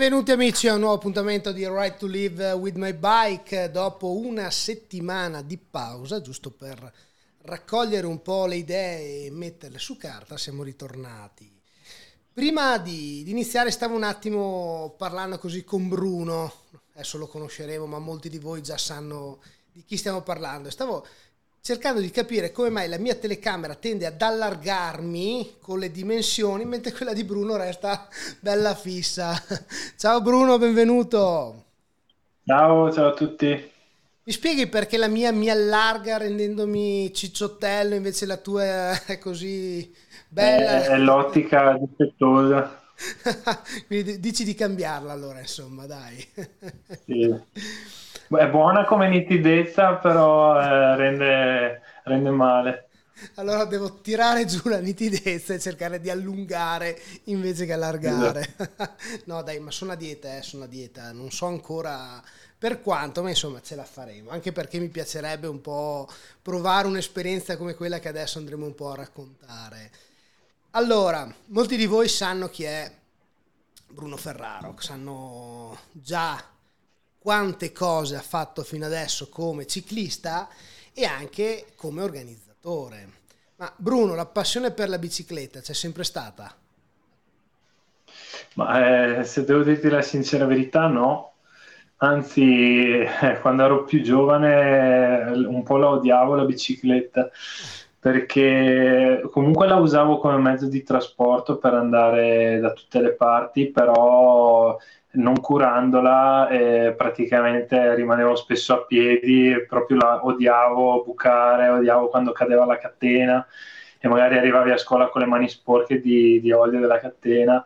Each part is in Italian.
Benvenuti amici a un nuovo appuntamento di Right to Live with My Bike. Dopo una settimana di pausa, giusto per raccogliere un po' le idee e metterle su carta, siamo ritornati. Prima di, di iniziare stavo un attimo parlando così con Bruno, adesso lo conosceremo ma molti di voi già sanno di chi stiamo parlando, stavo cercando di capire come mai la mia telecamera tende ad allargarmi con le dimensioni mentre quella di Bruno resta bella fissa. Ciao Bruno, benvenuto. Ciao, ciao a tutti. Mi spieghi perché la mia mi allarga rendendomi cicciottello invece la tua è così bella? È, è l'ottica difettosa. Quindi dici di cambiarla allora, insomma, dai. sì. È buona come nitidezza, però eh, rende, rende male. Allora devo tirare giù la nitidezza e cercare di allungare invece che allargare. Esatto. no, dai, ma sono a dieta, eh, sono a dieta. Non so ancora per quanto, ma insomma ce la faremo. Anche perché mi piacerebbe un po' provare un'esperienza come quella che adesso andremo un po' a raccontare. Allora, molti di voi sanno chi è Bruno Ferraro, sanno già quante cose ha fatto fino adesso come ciclista e anche come organizzatore. Ma Bruno, la passione per la bicicletta c'è sempre stata? Ma eh, se devo dirti la sincera verità, no. Anzi, eh, quando ero più giovane un po' la odiavo la bicicletta perché comunque la usavo come mezzo di trasporto per andare da tutte le parti, però non curandola eh, praticamente rimanevo spesso a piedi e proprio la odiavo bucare, odiavo quando cadeva la catena e magari arrivavi a scuola con le mani sporche di, di olio della catena.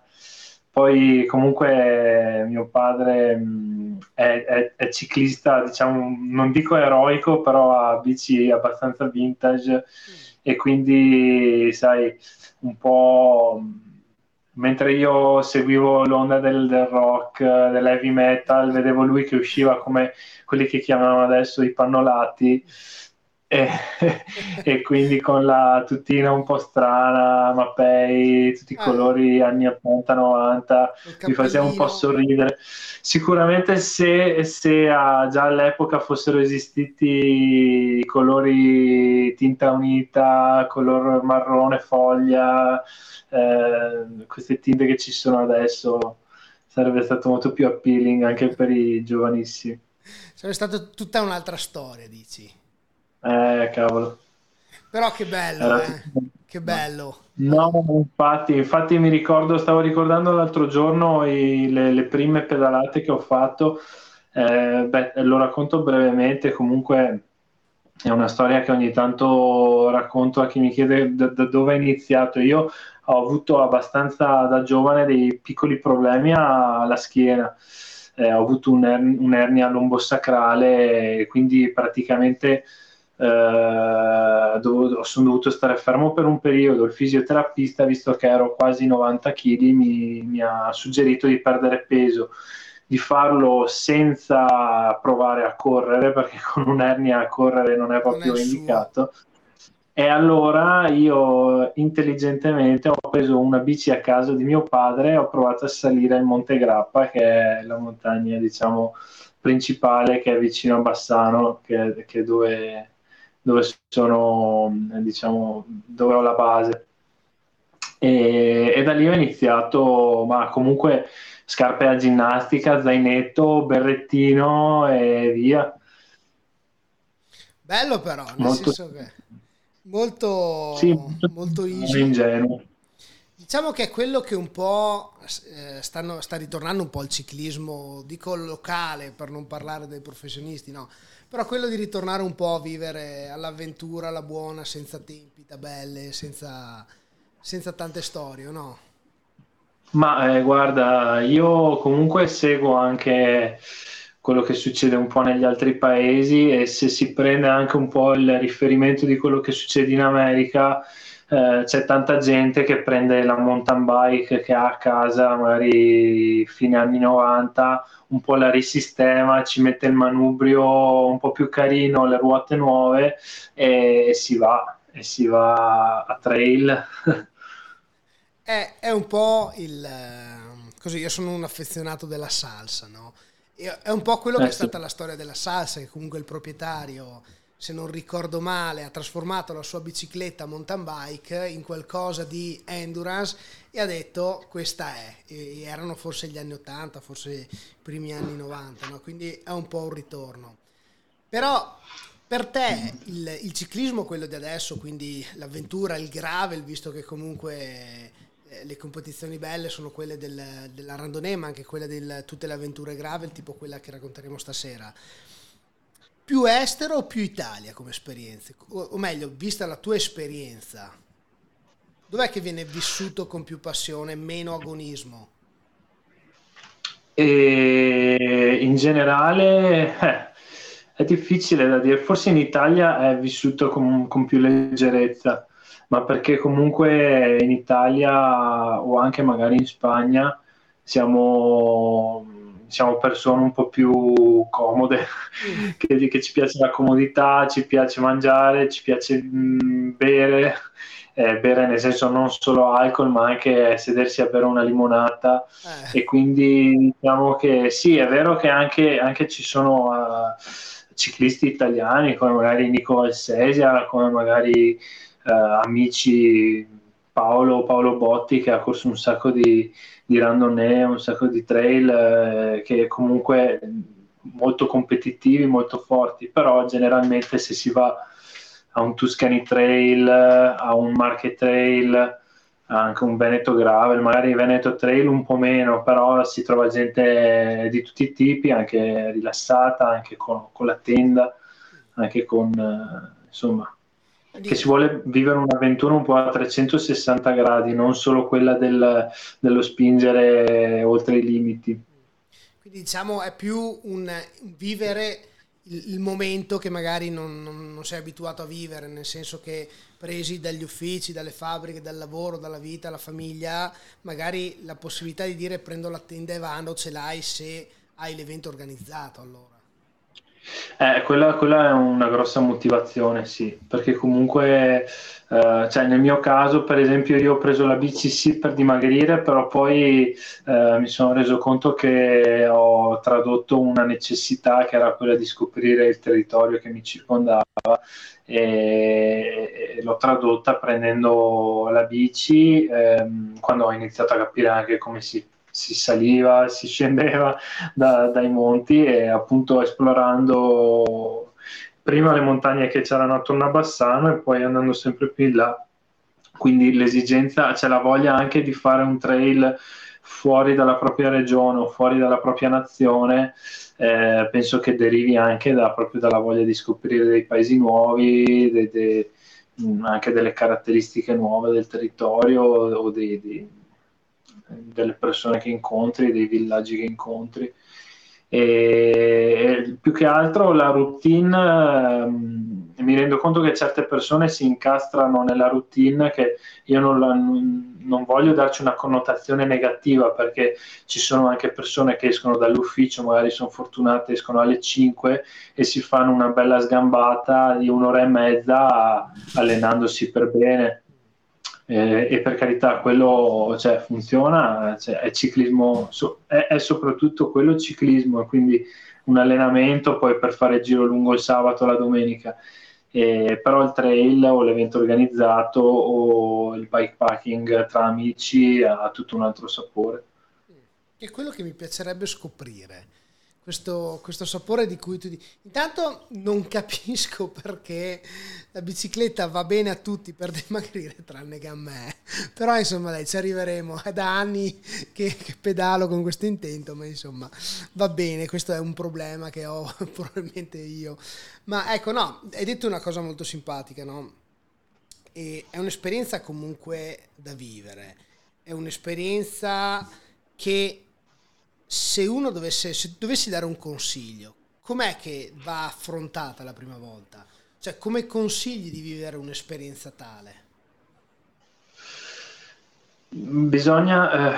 Poi comunque mio padre mh, è, è, è, ciclista, diciamo, non dico eroico, però ha bici abbastanza vintage mm. e quindi, sai, un po' mentre io seguivo l'onda del, del, rock, dell'heavy metal, vedevo lui che usciva come quelli che chiamavano adesso i pannolati. E, e, quindi con la tutina un po' strana, Mappei, tutti i ah. colori anni 80-90, mi faceva un po' sorridere. Sicuramente se, se a, già all'epoca fossero esistiti i colori tinta unita, color marrone foglia, eh, queste tinte che ci sono adesso, sarebbe stato molto più appealing anche per i giovanissimi. Sarebbe stata tutta un'altra storia, dici? Eh, cavolo. Però che bello, eh? Che bello. No, infatti, infatti mi ricordo, stavo ricordando l'altro giorno i, le, le, prime pedalate che ho fatto, eh, beh, lo racconto brevemente, comunque è una storia che ogni tanto racconto a chi mi chiede da, da dove è iniziato. Io ho avuto abbastanza da giovane dei piccoli problemi alla schiena. Eh, ho avuto un'er- un'ernia lombosacrale, quindi praticamente eh, sono dovuto stare fermo per un periodo. Il fisioterapista, visto che ero quasi 90 kg, mi, mi ha suggerito di perdere peso di farlo senza provare a correre perché con un'ernia a correre non è proprio non è indicato e allora io intelligentemente ho preso una bici a caso di mio padre e ho provato a salire il Monte Grappa, che è la montagna, diciamo, principale che è vicino a Bassano, che, che è dove, dove sono, diciamo, dove ho la base. E, e, da lì ho iniziato, ma comunque scarpe a ginnastica, zainetto, berrettino e via. Bello però, nel Molto... senso che molto, sì, molto ingenuo. Diciamo che è quello che un po' eh, stanno, sta ritornando un po' il ciclismo, dico locale per non parlare dei professionisti, no, però quello di ritornare un po' a vivere all'avventura, alla buona, senza tempi, tabelle, senza, senza tante storie, no? Ma eh, guarda, io comunque seguo anche quello che succede un po' negli altri paesi e se si prende anche un po' il riferimento di quello che succede in America, eh, c'è tanta gente che prende la mountain bike che ha a casa, magari fine anni 90, un po' la risistema, ci mette il manubrio un po' più carino, le ruote nuove e, e si va, e si va a trail. è, è un po' il così, io sono un affezionato della salsa, no? È un po' quello che è stata la storia della salsa, che comunque il proprietario, se non ricordo male, ha trasformato la sua bicicletta mountain bike in qualcosa di endurance e ha detto questa è. E erano forse gli anni 80, forse i primi anni 90, no? quindi è un po' un ritorno. Però per te il, il, ciclismo, quello di adesso, quindi l'avventura, il gravel, visto che comunque eh, le competizioni belle sono quelle del, della randonnée, ma anche quelle di tutte le avventure gravel, tipo quella che racconteremo stasera. Più estero o più Italia come esperienze? O, o meglio, vista la tua esperienza, dov'è che viene vissuto con più passione, meno agonismo? E in generale eh, è difficile da dire, forse in Italia è vissuto con, con più leggerezza ma perché comunque in Italia o anche magari in Spagna siamo, siamo persone un po' più comode, mm. che, che, ci piace la comodità, ci piace mangiare, ci piace mh, mm, bere, eh, bere nel senso non solo alcol ma anche sedersi a bere una limonata eh. e quindi diciamo che sì, è vero che anche, anche ci sono... Uh, ciclisti italiani come magari Nico Alsesia, come magari eh, amici Paolo, Paolo, Botti che ha corso un sacco di, di randonnée, un sacco di trail eh, che comunque molto competitivi, molto forti, però generalmente se si va a un Tuscany Trail, a un Market Trail, anche un Veneto Gravel, magari Veneto Trail un po' meno, però si trova gente di tutti i tipi, anche rilassata, anche con, con la tenda, anche con eh, insomma che si vuole vivere un'avventura un po' a 360 gradi, non solo quella del, dello spingere oltre i limiti. Quindi diciamo è più un vivere il, il momento che magari non, non, non, sei abituato a vivere, nel senso che presi dagli uffici, dalle fabbriche, dal lavoro, dalla vita, dalla famiglia, magari la possibilità di dire prendo la tenda e vado ce l'hai se hai l'evento organizzato allora. Eh, quella, quella, è una grossa motivazione, sì, perché comunque, eh, cioè nel mio caso, per esempio, io ho preso la bici sì per dimagrire, però poi eh, mi sono reso conto che ho tradotto una necessità che era quella di scoprire il territorio che mi circondava e, e l'ho tradotta prendendo la bici ehm, quando ho iniziato a capire anche come si si saliva, si scendeva da, dai monti e appunto esplorando prima le montagne che c'erano attorno a Bassano e poi andando sempre più in là. Quindi l'esigenza, c'è la voglia anche di fare un trail fuori dalla propria regione o fuori dalla propria nazione, eh, penso che derivi anche da, proprio dalla voglia di scoprire dei paesi nuovi, de, de, anche delle caratteristiche nuove del territorio o dei, dei delle persone che incontri, dei villaggi che incontri. E, più che altro la routine, ehm, mi rendo conto che certe persone si incastrano nella routine che io non, la, non, voglio darci una connotazione negativa perché ci sono anche persone che escono dall'ufficio, magari sono fortunate, escono alle 5 e si fanno una bella sgambata di un'ora e mezza allenandosi per bene eh, e per carità quello cioè, funziona, cioè, è ciclismo, so, è, è, soprattutto quello ciclismo, quindi un allenamento poi per fare il giro lungo il sabato o la domenica. Eh, però il trail o l'evento organizzato o il bikepacking tra amici ha tutto un altro sapore. È quello che mi piacerebbe scoprire questo, questo, sapore di cui tu dici. Intanto non capisco perché la bicicletta va bene a tutti per dimagrire, tranne che a me. Però insomma, dai, ci arriveremo. È da anni che, che, pedalo con questo intento, ma insomma, va bene. Questo è un problema che ho probabilmente io. Ma ecco, no, hai detto una cosa molto simpatica, no? E è un'esperienza comunque da vivere. È un'esperienza che se uno dovesse, se dovessi dare un consiglio, com'è che va affrontata la prima volta? Cioè, come consigli di vivere un'esperienza tale? Bisogna, eh,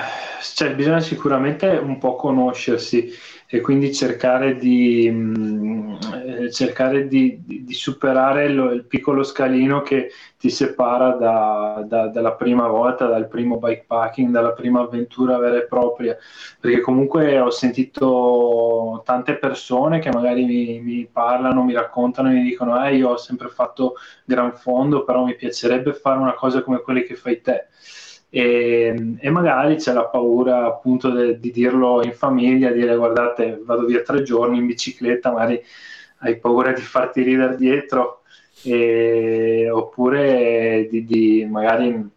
cioè, bisogna sicuramente un po' conoscersi e quindi cercare di, mh, mm, eh, cercare di, di, di superare lo, il piccolo scalino che ti separa da, da, dalla prima volta, dal primo bikepacking, dalla prima avventura vera e propria, perché comunque ho sentito tante persone che magari mi, mi parlano, mi raccontano, mi dicono eh, io ho sempre fatto gran fondo, però mi piacerebbe fare una cosa come quelle che fai te e, e magari c'è la paura appunto de, di dirlo in famiglia, dire guardate vado via tre giorni in bicicletta, magari hai paura di farti ridere dietro e, oppure di, di magari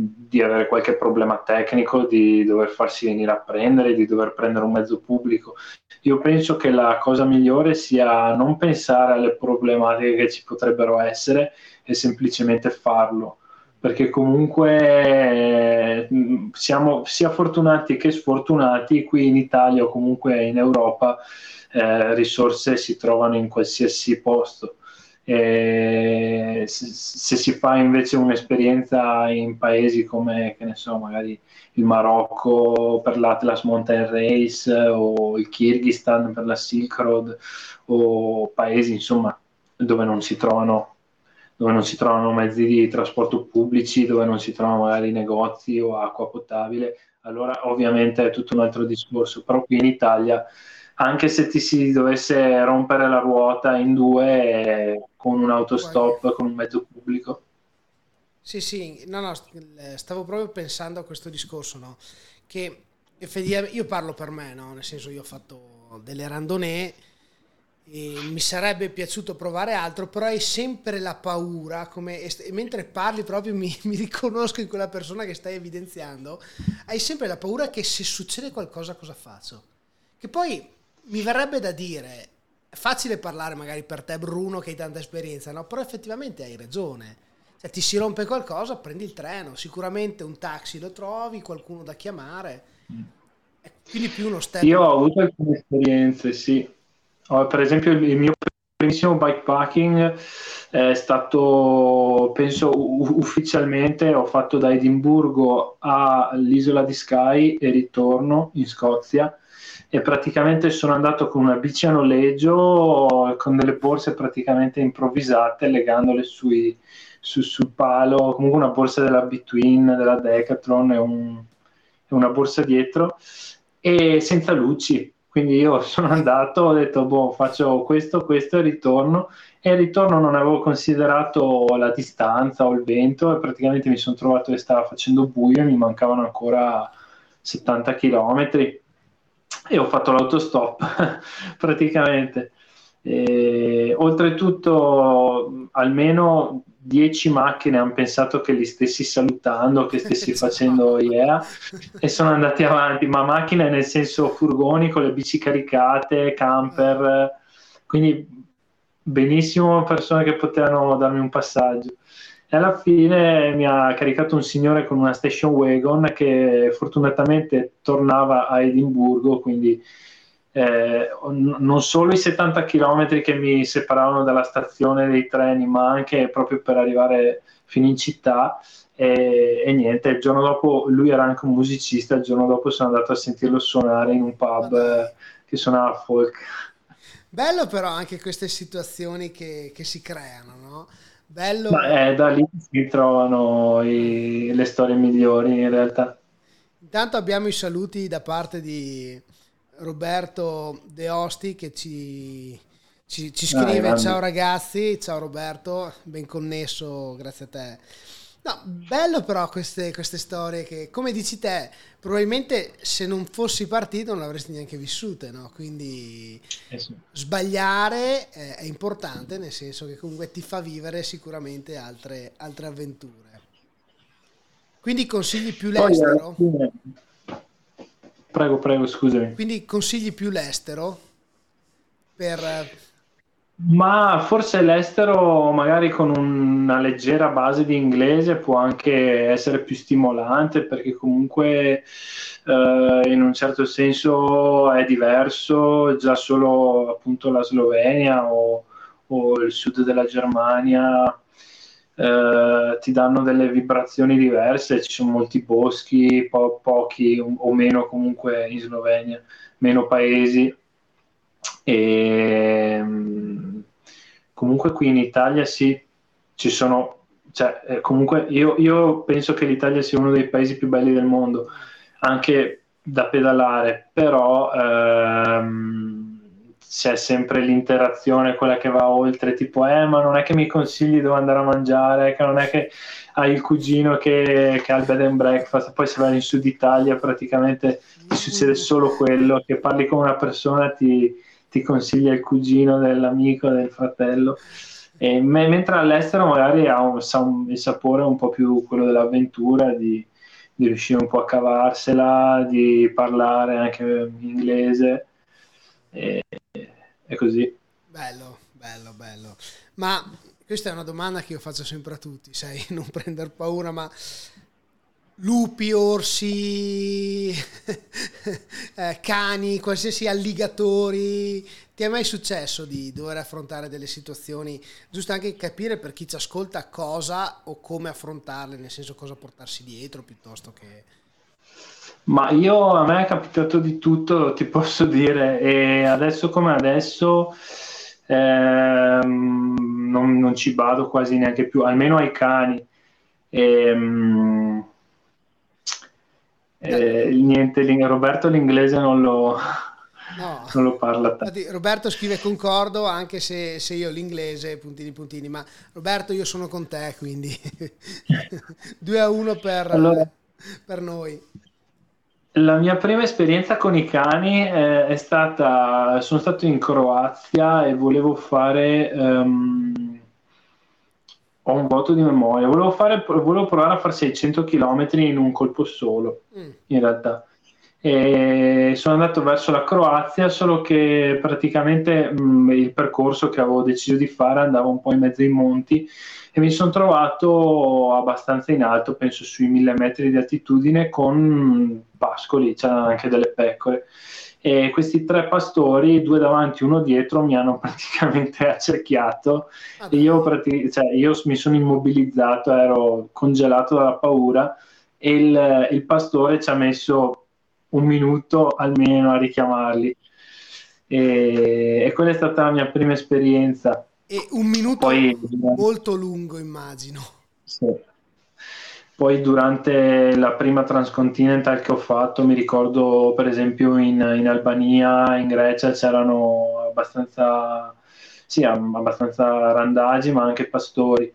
di avere qualche problema tecnico, di dover farsi venire a prendere, di dover prendere un mezzo pubblico. Io penso che la cosa migliore sia non pensare alle problematiche che ci potrebbero essere e semplicemente farlo perché comunque eh, siamo sia fortunati che sfortunati qui in Italia o comunque in Europa eh, risorse si trovano in qualsiasi posto. E se, se, si fa invece un'esperienza in paesi come, che ne so, magari il Marocco per l'Atlas Mountain Race o il Kyrgyzstan per la Silk Road o paesi insomma dove non si trovano dove non si trovano mezzi di trasporto pubblici, dove non si trovano magari negozi o acqua potabile, allora ovviamente è tutto un altro discorso. Però qui in Italia, anche se ti si dovesse rompere la ruota in due con un autostop, con un mezzo pubblico. Sì, sì, no, no, stavo proprio pensando a questo discorso, no? Che effettivamente io parlo per me, no? Nel senso io ho fatto delle randonnée e mi sarebbe piaciuto provare altro, però hai sempre la paura, come, mentre parli proprio mi, mi, riconosco in quella persona che stai evidenziando, hai sempre la paura che se succede qualcosa cosa faccio? Che poi mi verrebbe da dire, è facile parlare magari per te Bruno che hai tanta esperienza, no? però effettivamente hai ragione. Se ti si rompe qualcosa prendi il treno, sicuramente un taxi lo trovi, qualcuno da chiamare, mm. quindi più uno step. Io ho avuto alcune esperienze, sì per esempio il mio primissimo bikepacking è stato, penso ufficialmente, ho fatto da Edimburgo all'isola di Skye e ritorno in Scozia. E praticamente sono andato con una bici a noleggio con delle borse praticamente improvvisate legandole sui, su, sul palo, comunque una borsa della Between, della Decathlon e, un, una borsa dietro e senza luci quindi io sono andato, ho detto, boh, faccio questo, questo e ritorno. E al ritorno non avevo considerato la distanza o il vento e praticamente mi sono trovato che stava facendo buio e mi mancavano ancora 70 km e ho fatto l'autostop praticamente. E, oltretutto, almeno 10 macchine hanno pensato che li stessi salutando, che stessi facendo yeah, e sono andati avanti, ma macchine nel senso furgoni con le bici caricate, camper, quindi benissimo persone che potevano darmi un passaggio. E alla fine mi ha caricato un signore con una station wagon che fortunatamente tornava a Edimburgo, quindi eh, non solo i 70 km che mi separavano dalla stazione dei treni, ma anche proprio per arrivare fino in città. E, e, niente, il giorno dopo lui era anche un musicista. Il giorno dopo sono andato a sentirlo suonare in un pub eh, che suonava folk. Bello, però, anche queste situazioni che, che si creano, no? Bello. Ma è da lì si trovano i, le storie migliori in realtà. Intanto abbiamo i saluti da parte di Roberto De Osti che ci, ci, ci scrive Dai, ciao ragazzi, ciao Roberto, ben connesso, grazie a te. No, bello però queste, queste, storie che, come dici te, probabilmente se non fossi partito non l'avresti neanche vissute, no? Quindi eh sì. sbagliare è, è, importante, nel senso che comunque ti fa vivere sicuramente altre, altre avventure. Quindi consigli più l'estero? Poi, Prego, prego, scusami. Quindi consigli più l'estero? Per... Ma forse l'estero, magari con una leggera base di inglese, può anche essere più stimolante perché comunque eh, in un certo senso è diverso già solo appunto la Slovenia o, o il sud della Germania eh, ti danno delle vibrazioni diverse, ci sono molti boschi, po- pochi o meno comunque in Slovenia, meno paesi. E, mm, comunque qui in Italia sì, ci sono, cioè, eh, comunque io, io penso che l'Italia sia uno dei paesi più belli del mondo, anche da pedalare, però ehm, c'è sempre l'interazione, quella che va oltre, tipo, eh, ma non è che mi consigli dove andare a mangiare, che non è che hai il cugino che, che ha il bed and breakfast, poi se vai in Sud Italia praticamente ti succede solo quello, che parli con una persona, ti, ti consiglia il cugino dell'amico, del fratello. E me, mentre all'estero magari ha un, un, il sapore un po' più quello dell'avventura, di, di riuscire un po' a cavarsela, di parlare anche in inglese e, e così. Bello, bello, bello. Ma questa è una domanda che io faccio sempre a tutti, sai, non prendere paura, ma lupi, orsi, eh, cani, qualsiasi alligatori. Ti è mai successo di dover affrontare delle situazioni, giusto anche capire per chi ci ascolta cosa o come affrontarle, nel senso cosa portarsi dietro piuttosto che... Ma io a me è capitato di tutto, ti posso dire, e adesso come adesso ehm, non, non, ci vado quasi neanche più, almeno ai cani. Ehm, eh, niente, Roberto l'inglese non lo, no. non lo parla. Infatti, Roberto scrive concordo anche se, se, io l'inglese, puntini puntini, ma Roberto io sono con te, quindi 2 a 1 per, allora, per, noi. La mia prima esperienza con i cani eh, è stata, sono stato in Croazia e volevo fare... Um, ho un voto di memoria. Volevo, fare, volevo provare a fare 600 km in un colpo solo, mm. in realtà. E sono andato verso la Croazia, solo che praticamente mh, mm, il percorso che avevo deciso di fare andava un po' in mezzo ai monti e mi sono trovato abbastanza in alto, penso sui 1000 metri di altitudine, con pascoli, c'erano anche delle pecore e questi tre pastori, due davanti e uno dietro, mi hanno praticamente accerchiato. Ah, io, pratic- cioè, io, mi sono immobilizzato, ero congelato dalla paura e il, il, pastore ci ha messo un minuto almeno a richiamarli. E, e quella è stata la mia prima esperienza. E un minuto Poi, molto lungo, immagino. Sì. Poi durante la prima transcontinental che ho fatto, mi ricordo per esempio in, in Albania, in Grecia c'erano abbastanza, sì, abbastanza randagi, ma anche pastori.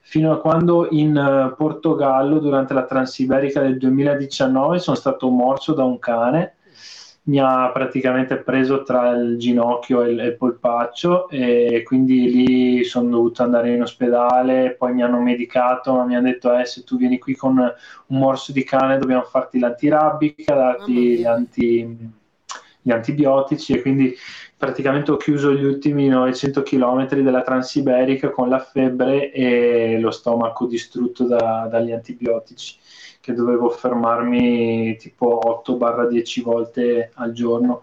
Fino a quando in Portogallo, durante la Transiberica del 2019, sono stato morso da un cane mi ha praticamente preso tra il ginocchio e il, il, polpaccio e quindi lì sono dovuto andare in ospedale, poi mi hanno medicato, ma mi hanno detto eh, se tu vieni qui con un morso di cane dobbiamo farti l'antirabbica, darti gli, anti, gli antibiotici e quindi praticamente ho chiuso gli ultimi 900 km della Transiberica con la febbre e lo stomaco distrutto da, dagli antibiotici che dovevo fermarmi tipo 8-10 volte al giorno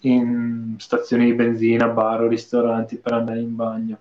in stazioni di benzina, bar o ristoranti per andare in bagno.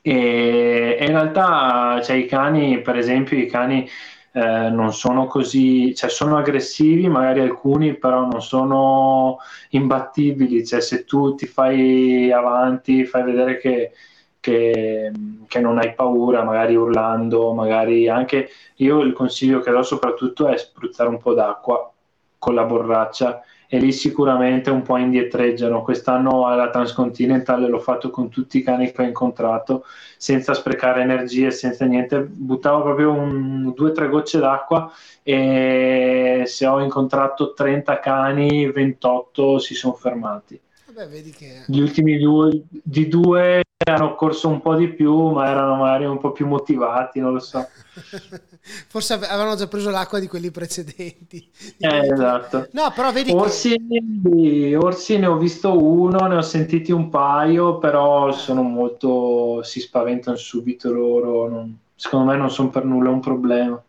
E, e in realtà cioè, i cani, per esempio, i cani eh, non sono così, cioè sono aggressivi, magari alcuni, però non sono imbattibili. Cioè, se tu ti fai avanti, fai vedere che che, che, non hai paura, magari urlando, magari anche io il consiglio che do soprattutto è spruzzare un po' d'acqua con la borraccia e lì sicuramente un po' indietreggiano. Quest'anno alla Transcontinental l'ho fatto con tutti i cani che ho incontrato senza sprecare energie, senza niente, buttavo proprio un, due o tre gocce d'acqua e se ho incontrato 30 cani, 28 si sono fermati. Beh, che... Gli ultimi due, di due hanno corso un po' di più, ma erano magari un po' più motivati, non lo so. Forse avevano già preso l'acqua di quelli precedenti. Eh, esatto. No, però vedi orsi, che... orsi ne ho visto uno, ne ho sentiti un paio, però sono molto... si spaventano subito loro. Non... Secondo me non sono per nulla un problema.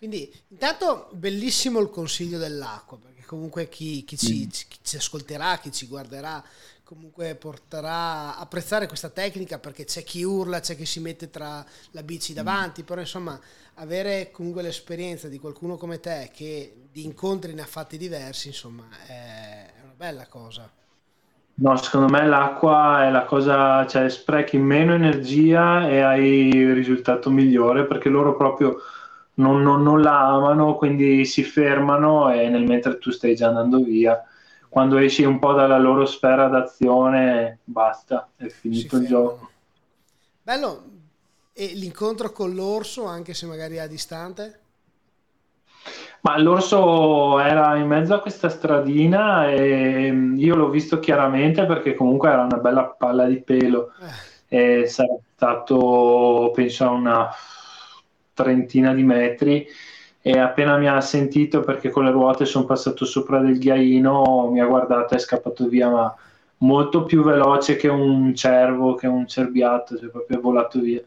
Quindi, intanto, bellissimo il consiglio dell'acqua, perché comunque chi, chi, ci, mm. chi ci ascolterà, chi ci guarderà, comunque porterà a apprezzare questa tecnica perché c'è chi urla, c'è chi si mette tra la bici davanti, però insomma avere comunque l'esperienza di qualcuno come te che di incontri ne ha fatti diversi, insomma, è una bella cosa. No, secondo me l'acqua è la cosa, cioè sprechi meno energia e hai il risultato migliore perché loro proprio non, non, non la amano, quindi si fermano e nel mentre tu stai già andando via. Quando esci un po' dalla loro sfera d'azione, basta, è finito il gioco. Bello, e l'incontro con l'orso, anche se magari a distante? Ma l'orso era in mezzo a questa stradina e io l'ho visto chiaramente perché comunque era una bella palla di pelo eh. e sarà stato penso a una trentina di metri e appena mi ha sentito perché con le ruote sono passato sopra del ghiaino mi ha guardato e è scappato via ma molto più veloce che un cervo che un cerbiatto cioè proprio è volato via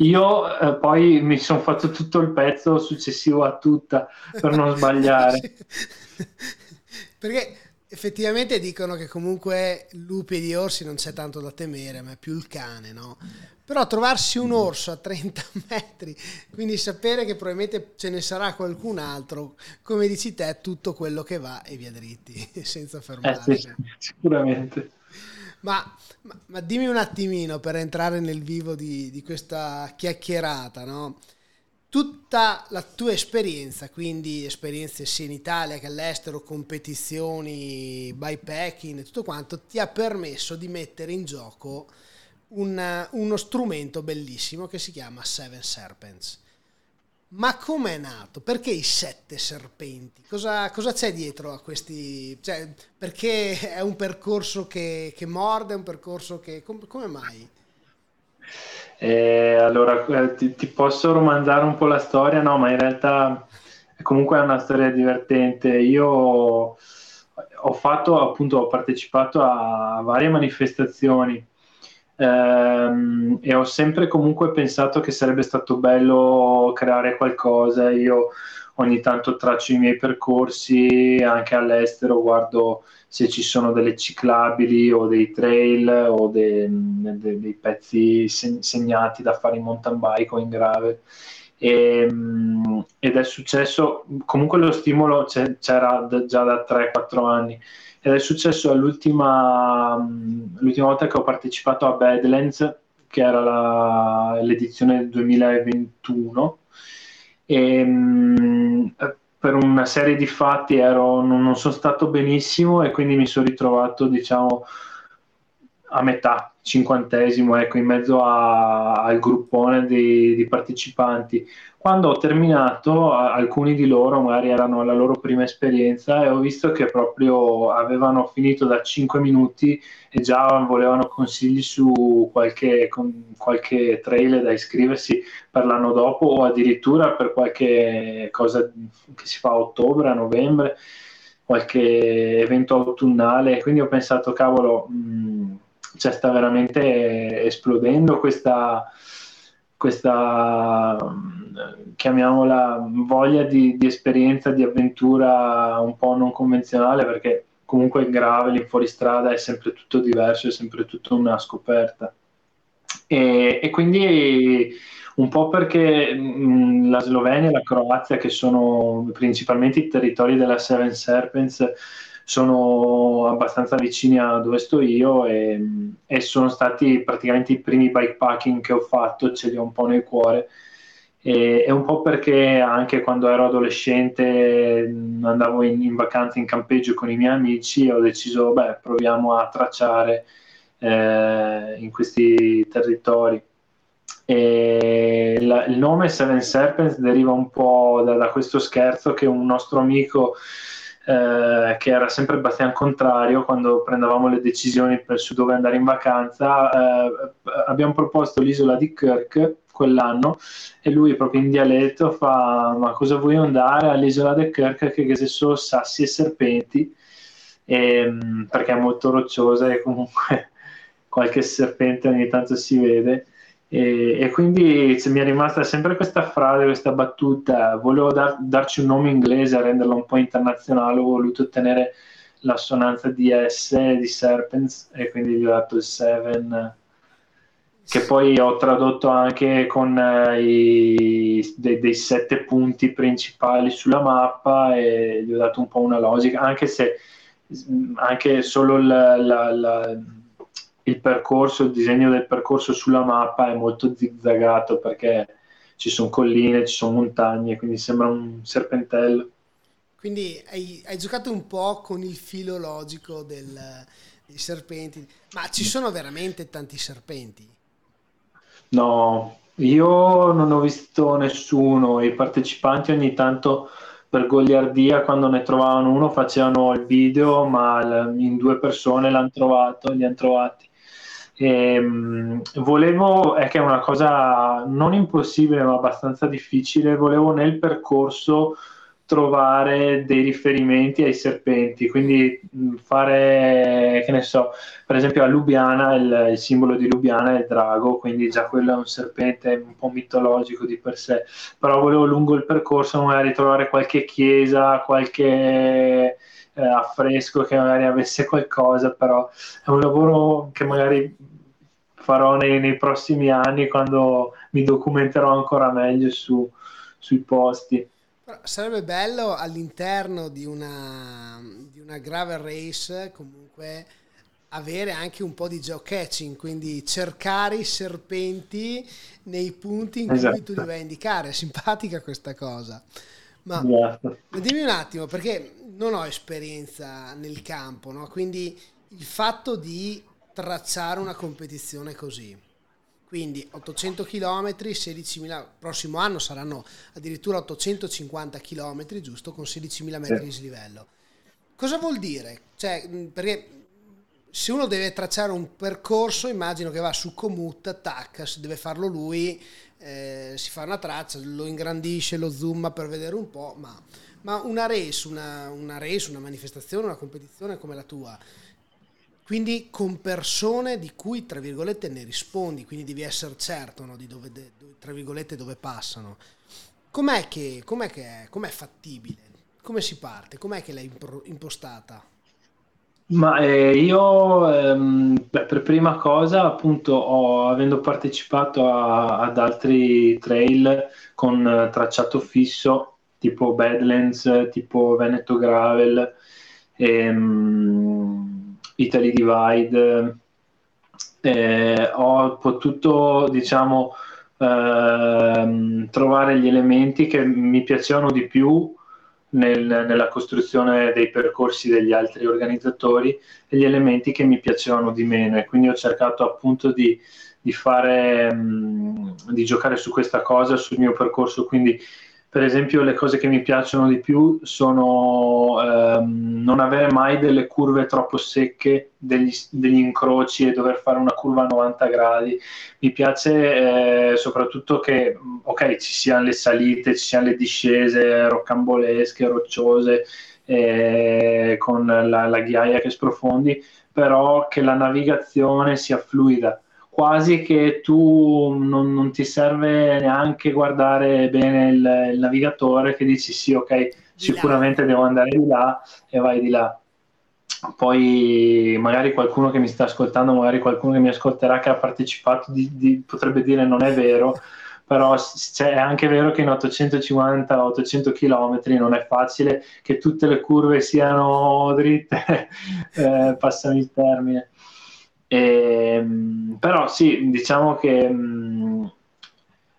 io eh, poi mi sono fatto tutto il pezzo successivo a tutta per non sbagliare. Perché effettivamente dicono che comunque lupi e di orsi non c'è tanto da temere, ma è più il cane, no? Però trovarsi un orso a 30 metri, quindi sapere che probabilmente ce ne sarà qualcun altro, come dici te, tutto quello che va e via dritti, senza fermarsi. Eh sì, sicuramente. Ma, ma, ma, dimmi un attimino per entrare nel vivo di, di questa chiacchierata, no? Tutta la tua esperienza, quindi esperienze sia in Italia che all'estero, competizioni, bikepacking, tutto quanto, ti ha permesso di mettere in gioco un, uno strumento bellissimo che si chiama Seven Serpents ma com'è nato? Perché i sette serpenti? Cosa, cosa c'è dietro a questi? Cioè, perché è un percorso che, che morde, è un percorso che... Com- come mai? Eh, allora, eh, ti, ti, posso romandare un po' la storia? No, ma in realtà comunque è una storia divertente. Io ho fatto, appunto, ho partecipato a varie manifestazioni ehm, e ho sempre comunque pensato che sarebbe stato bello creare qualcosa. Io ogni tanto traccio i miei percorsi anche all'estero, guardo se ci sono delle ciclabili o dei trail o dei, dei pezzi segnati da fare in mountain bike o in gravel. E, ehm, ed è successo, comunque lo stimolo c'era già da 3-4 anni ed è successo l'ultima, l'ultima volta che ho partecipato a Badlands, che era la, l'edizione 2021, e mh, per una serie di fatti ero, non, non, sono stato benissimo e quindi mi sono ritrovato, diciamo, a metà, cinquantesimo, ecco, in mezzo a, al gruppone di, di partecipanti quando ho terminato, alcuni di loro magari erano la loro prima esperienza e ho visto che proprio avevano finito da 5 minuti e già volevano consigli su qualche, qualche trailer da iscriversi per l'anno dopo o addirittura per qualche cosa che si fa a ottobre, a novembre, qualche evento autunnale. Quindi ho pensato, cavolo, mh, mm, cioè sta veramente esplodendo questa questa chiamiamola voglia di, di, esperienza, di avventura un po' non convenzionale perché comunque il gravel in fuoristrada è sempre tutto diverso, è sempre tutto una scoperta. E, e quindi un po' perché mh, la Slovenia e la Croazia, che sono principalmente i territori della Seven Serpents, sono abbastanza vicini a dove sto io e, e, sono stati praticamente i primi bikepacking che ho fatto, ce li ho un po' nel cuore. E, e un po' perché anche quando ero adolescente andavo in, in vacanza in campeggio con i miei amici e ho deciso, beh, proviamo a tracciare eh, in questi territori. La, il nome Seven Serpents deriva un po' da, da questo scherzo che un nostro amico eh, che era sempre Bastian contrario quando prendevamo le decisioni per, su dove andare in vacanza. Eh, abbiamo proposto l'isola di Kirk quell'anno e lui proprio in dialetto fa ma cosa vuoi andare all'isola di Kirk che se sono sassi e serpenti e, ehm, perché è molto rocciosa e comunque qualche serpente ogni tanto si vede e, e, quindi mi è rimasta sempre questa frase, questa battuta. Volevo dar, darci un nome inglese, renderlo un po' internazionale. Ho voluto ottenere l'assonanza di S di Serpents e quindi gli ho dato il 7 che poi ho tradotto anche con eh, i, dei, dei, sette punti principali sulla mappa e gli ho dato un po' una logica, anche se anche solo la, la, la, il percorso, il disegno del percorso sulla mappa è molto zigzagato perché ci sono colline, ci sono montagne, quindi sembra un serpentello. Quindi hai, hai giocato un po' con il filo logico del, dei serpenti, ma ci sono veramente tanti serpenti? No, io non ho visto nessuno, i partecipanti ogni tanto per goliardia quando ne trovavano uno facevano il video, ma in due persone l'hanno trovato, li hanno trovati. E, ehm, volevo, è che è una cosa non impossibile ma abbastanza difficile, volevo nel percorso trovare dei riferimenti ai serpenti, quindi fare, che ne so, per esempio a Lubiana, il, il, simbolo di Lubiana è il drago, quindi già quello è un serpente un po' mitologico di per sé, però volevo lungo il percorso magari trovare qualche chiesa, qualche eh, affresco che magari avesse qualcosa, però è un lavoro che magari farò nei, nei prossimi anni quando mi documenterò ancora meglio su, sui posti. Sarebbe bello all'interno di una, di una gravel race comunque avere anche un po' di geocaching, quindi cercare i serpenti nei punti in esatto. cui tu li vai a indicare. È simpatica questa cosa. Ma esatto. dimmi un attimo, perché non ho esperienza nel campo, no? quindi il fatto di tracciare una competizione così quindi 800 km, 16.000, prossimo anno saranno addirittura 850 km, giusto, con 16.000 metri di slivello. Cosa vuol dire? Cioè, perché se uno deve tracciare un percorso, immagino che va su Commute, tac, se deve farlo lui, eh, si fa una traccia, lo ingrandisce, lo zoom per vedere un po', ma, ma una race, una, una race, una manifestazione, una competizione come la tua, quindi con persone di cui, tra virgolette, ne rispondi, quindi devi essere certo no, di dove, tra virgolette, dove passano. Com'è che, com'è che è? Com'è fattibile? Come si parte? Com'è che l'hai impostata? Ma eh, io ehm, beh, per prima cosa, appunto, ho, avendo partecipato a, ad altri trail con eh, tracciato fisso, tipo Badlands, tipo Veneto Gravel, ehm, Italy Divide, eh, ho potuto, diciamo, eh, trovare gli elementi che mi piacevano di più nel, nella costruzione dei percorsi degli altri organizzatori e gli elementi che mi piacevano di meno. E quindi ho cercato appunto di, di fare, mh, di giocare su questa cosa, sul mio percorso, quindi per esempio le cose che mi piacciono di più sono ehm, non avere mai delle curve troppo secche, degli, degli, incroci e dover fare una curva a 90 gradi. Mi piace eh, soprattutto che, ok, ci siano le salite, ci siano le discese rocambolesche, rocciose, eh, con la, la ghiaia che sprofondi, però che la navigazione sia fluida quasi che tu non, non ti serve neanche guardare bene il, il, navigatore che dici sì, ok, sicuramente devo andare di là e vai di là. Poi magari qualcuno che mi sta ascoltando, magari qualcuno che mi ascolterà che ha partecipato di, di, potrebbe dire non è vero, però cioè, è anche vero che in 850-800 km non è facile che tutte le curve siano dritte, eh, passami il termine. E, ehm, però sì, diciamo che mh,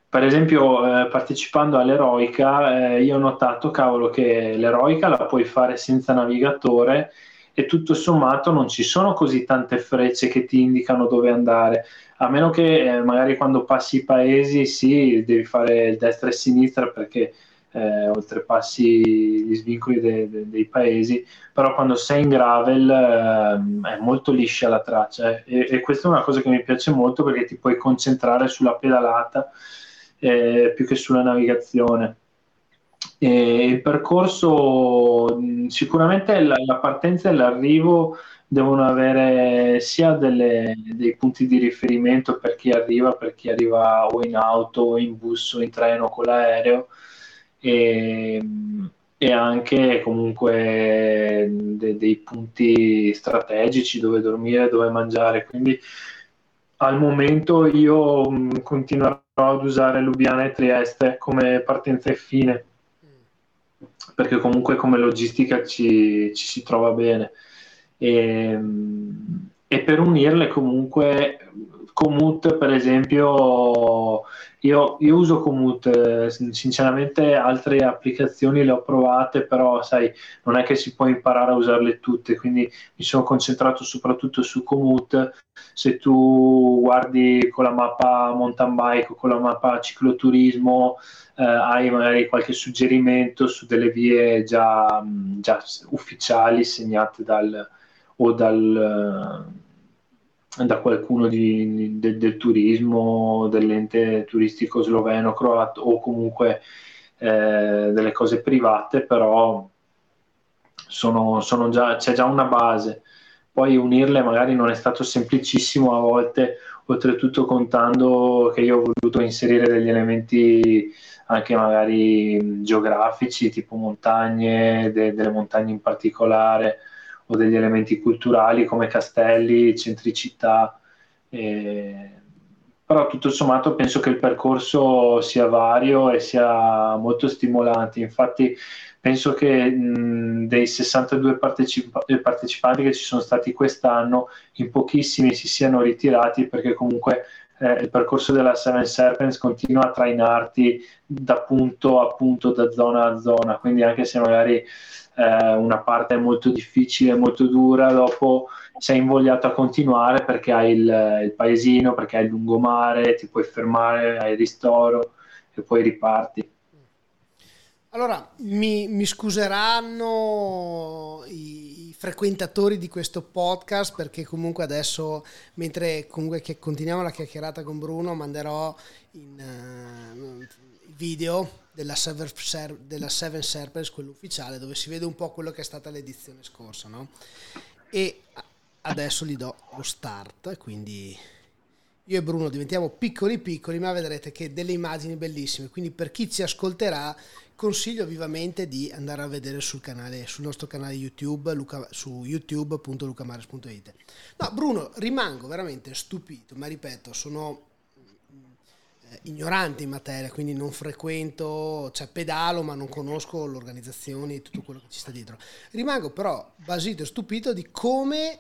per esempio eh, partecipando all'eroica eh, io ho notato cavolo che l'eroica la puoi fare senza navigatore e tutto sommato non ci sono così tante frecce che ti indicano dove andare. A meno che eh, magari quando passi i paesi sì devi fare destra e sinistra perché eh, oltrepassi gli svincoli de- de- dei paesi, però quando sei in gravel eh, è molto liscia la traccia eh. e-, e, questa è una cosa che mi piace molto perché ti puoi concentrare sulla pedalata eh, più che sulla navigazione. E il percorso sicuramente la, la partenza e l'arrivo devono avere sia delle, dei punti di riferimento per chi arriva, per chi arriva o in auto o in bus o in treno con l'aereo, e, e anche comunque de, dei punti strategici dove dormire, dove mangiare. Quindi al momento io mh, continuerò ad usare Lubiana e Trieste come partenza e fine perché comunque come logistica ci, ci si trova bene. e, e per unirle comunque Komoot per esempio io, io uso Komoot eh, sinceramente altre applicazioni le ho provate però sai non è che si può imparare a usarle tutte quindi mi sono concentrato soprattutto su Komoot. Se tu guardi con la mappa mountain bike o con la mappa cicloturismo eh, hai magari qualche suggerimento su delle vie già, già ufficiali segnate dal o dal da qualcuno di, de, del turismo, dell'ente turistico sloveno, croato o comunque eh, delle cose private, però sono, sono già, c'è già una base. Poi unirle magari non è stato semplicissimo a volte, oltretutto contando che io ho voluto inserire degli elementi anche magari geografici, tipo montagne, de, delle montagne in particolare, o degli elementi culturali come castelli, centri città. Eh, però tutto sommato penso che il percorso sia vario e sia molto stimolante. Infatti penso che mh, dei 62 partecipa- partecipanti che ci sono stati quest'anno, in pochissimi si siano ritirati perché comunque eh, il percorso della Seven Serpents continua a trainarti da punto a punto, da zona a zona, quindi anche se magari eh, una parte molto difficile, molto dura, dopo sei invogliato a continuare perché hai il, il paesino, perché hai il lungomare, ti puoi fermare, hai il ristoro e poi riparti. Allora, mi, mi scuseranno i, frequentatori di questo podcast perché comunque adesso, mentre comunque continuiamo la chiacchierata con Bruno, manderò in uh, video della Seven, Ser- della Seven Serpents, quello ufficiale, dove si vede un po' quello che è stata l'edizione scorsa, no? E adesso gli do lo start, quindi io e Bruno diventiamo piccoli piccoli, ma vedrete che delle immagini bellissime, quindi per chi ci ascolterà consiglio vivamente di andare a vedere sul canale, sul nostro canale YouTube, Luca, su youtube.lucamares.it. No, Bruno, rimango veramente stupito, ma ripeto, sono ignorante in materia, quindi non frequento, cioè pedalo ma non conosco l'organizzazione e tutto quello che ci sta dietro. Rimango però basito e stupito di come,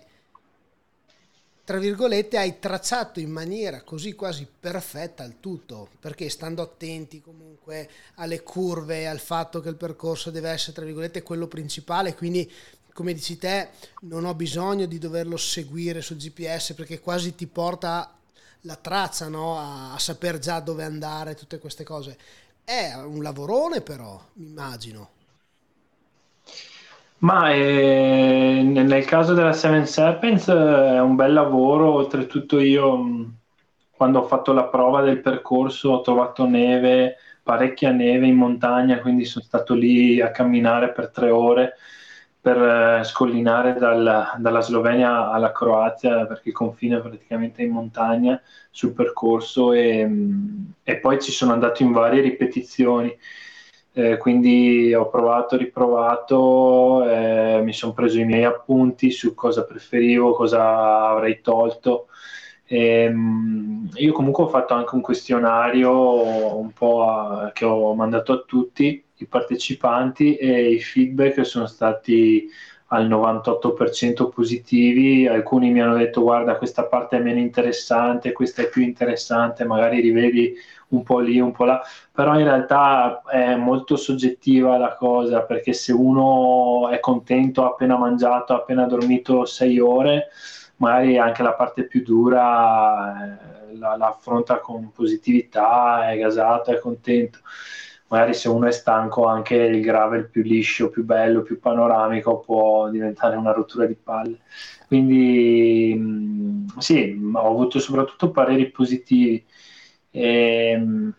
tra virgolette, hai tracciato in maniera così quasi perfetta il tutto, perché stando attenti comunque alle curve, al fatto che il percorso deve essere, tra virgolette, quello principale, quindi come dici te, non ho bisogno di doverlo seguire sul GPS perché quasi ti porta la traccia, no? a, a saper già dove andare, tutte queste cose. È un lavorone però, immagino. Ma eh, nel caso della Seven Serpents eh, è un bel lavoro, oltretutto io mm, quando ho fatto la prova del percorso ho trovato neve, parecchia neve in montagna, quindi sono stato lì a camminare per tre ore per eh, scollinare dal, dalla Slovenia alla Croazia perché il confine è praticamente in montagna sul percorso e, mm, e poi ci sono andato in varie ripetizioni eh, quindi ho provato, riprovato, eh, mi sono preso i miei appunti su cosa preferivo, cosa avrei tolto. E, mm, io comunque ho fatto anche un questionario un po' a, che ho mandato a tutti i partecipanti e i feedback sono stati al 98% positivi, alcuni mi hanno detto guarda questa parte è meno interessante, questa è più interessante, magari rivedi un po' lì, un po' là, però in realtà è molto soggettiva la cosa perché se uno è contento, ha appena mangiato, ha appena dormito sei ore, magari anche la parte più dura eh, la, la affronta con positività, è gasato, è contento magari se uno è stanco anche il gravel più liscio, più bello, più panoramico può diventare una rottura di palle. Quindi mm, sì, ho avuto soprattutto pareri positivi. E, mm,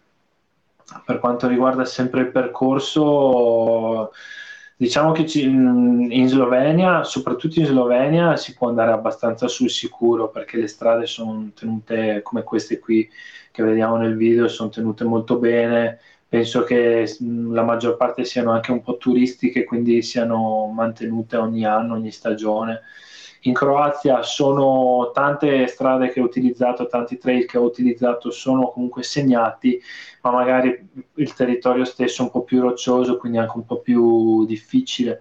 per quanto riguarda sempre il percorso, diciamo che mm, in Slovenia, soprattutto in Slovenia, si può andare abbastanza sul sicuro perché le strade sono tenute come queste qui che vediamo nel video, sono tenute molto bene penso che la maggior parte siano anche un po' turistiche, quindi siano mantenute ogni anno, ogni stagione. In Croazia sono tante strade che ho utilizzato, tanti trail che ho utilizzato sono comunque segnati, ma magari il territorio stesso è un po' più roccioso, quindi anche un po' più difficile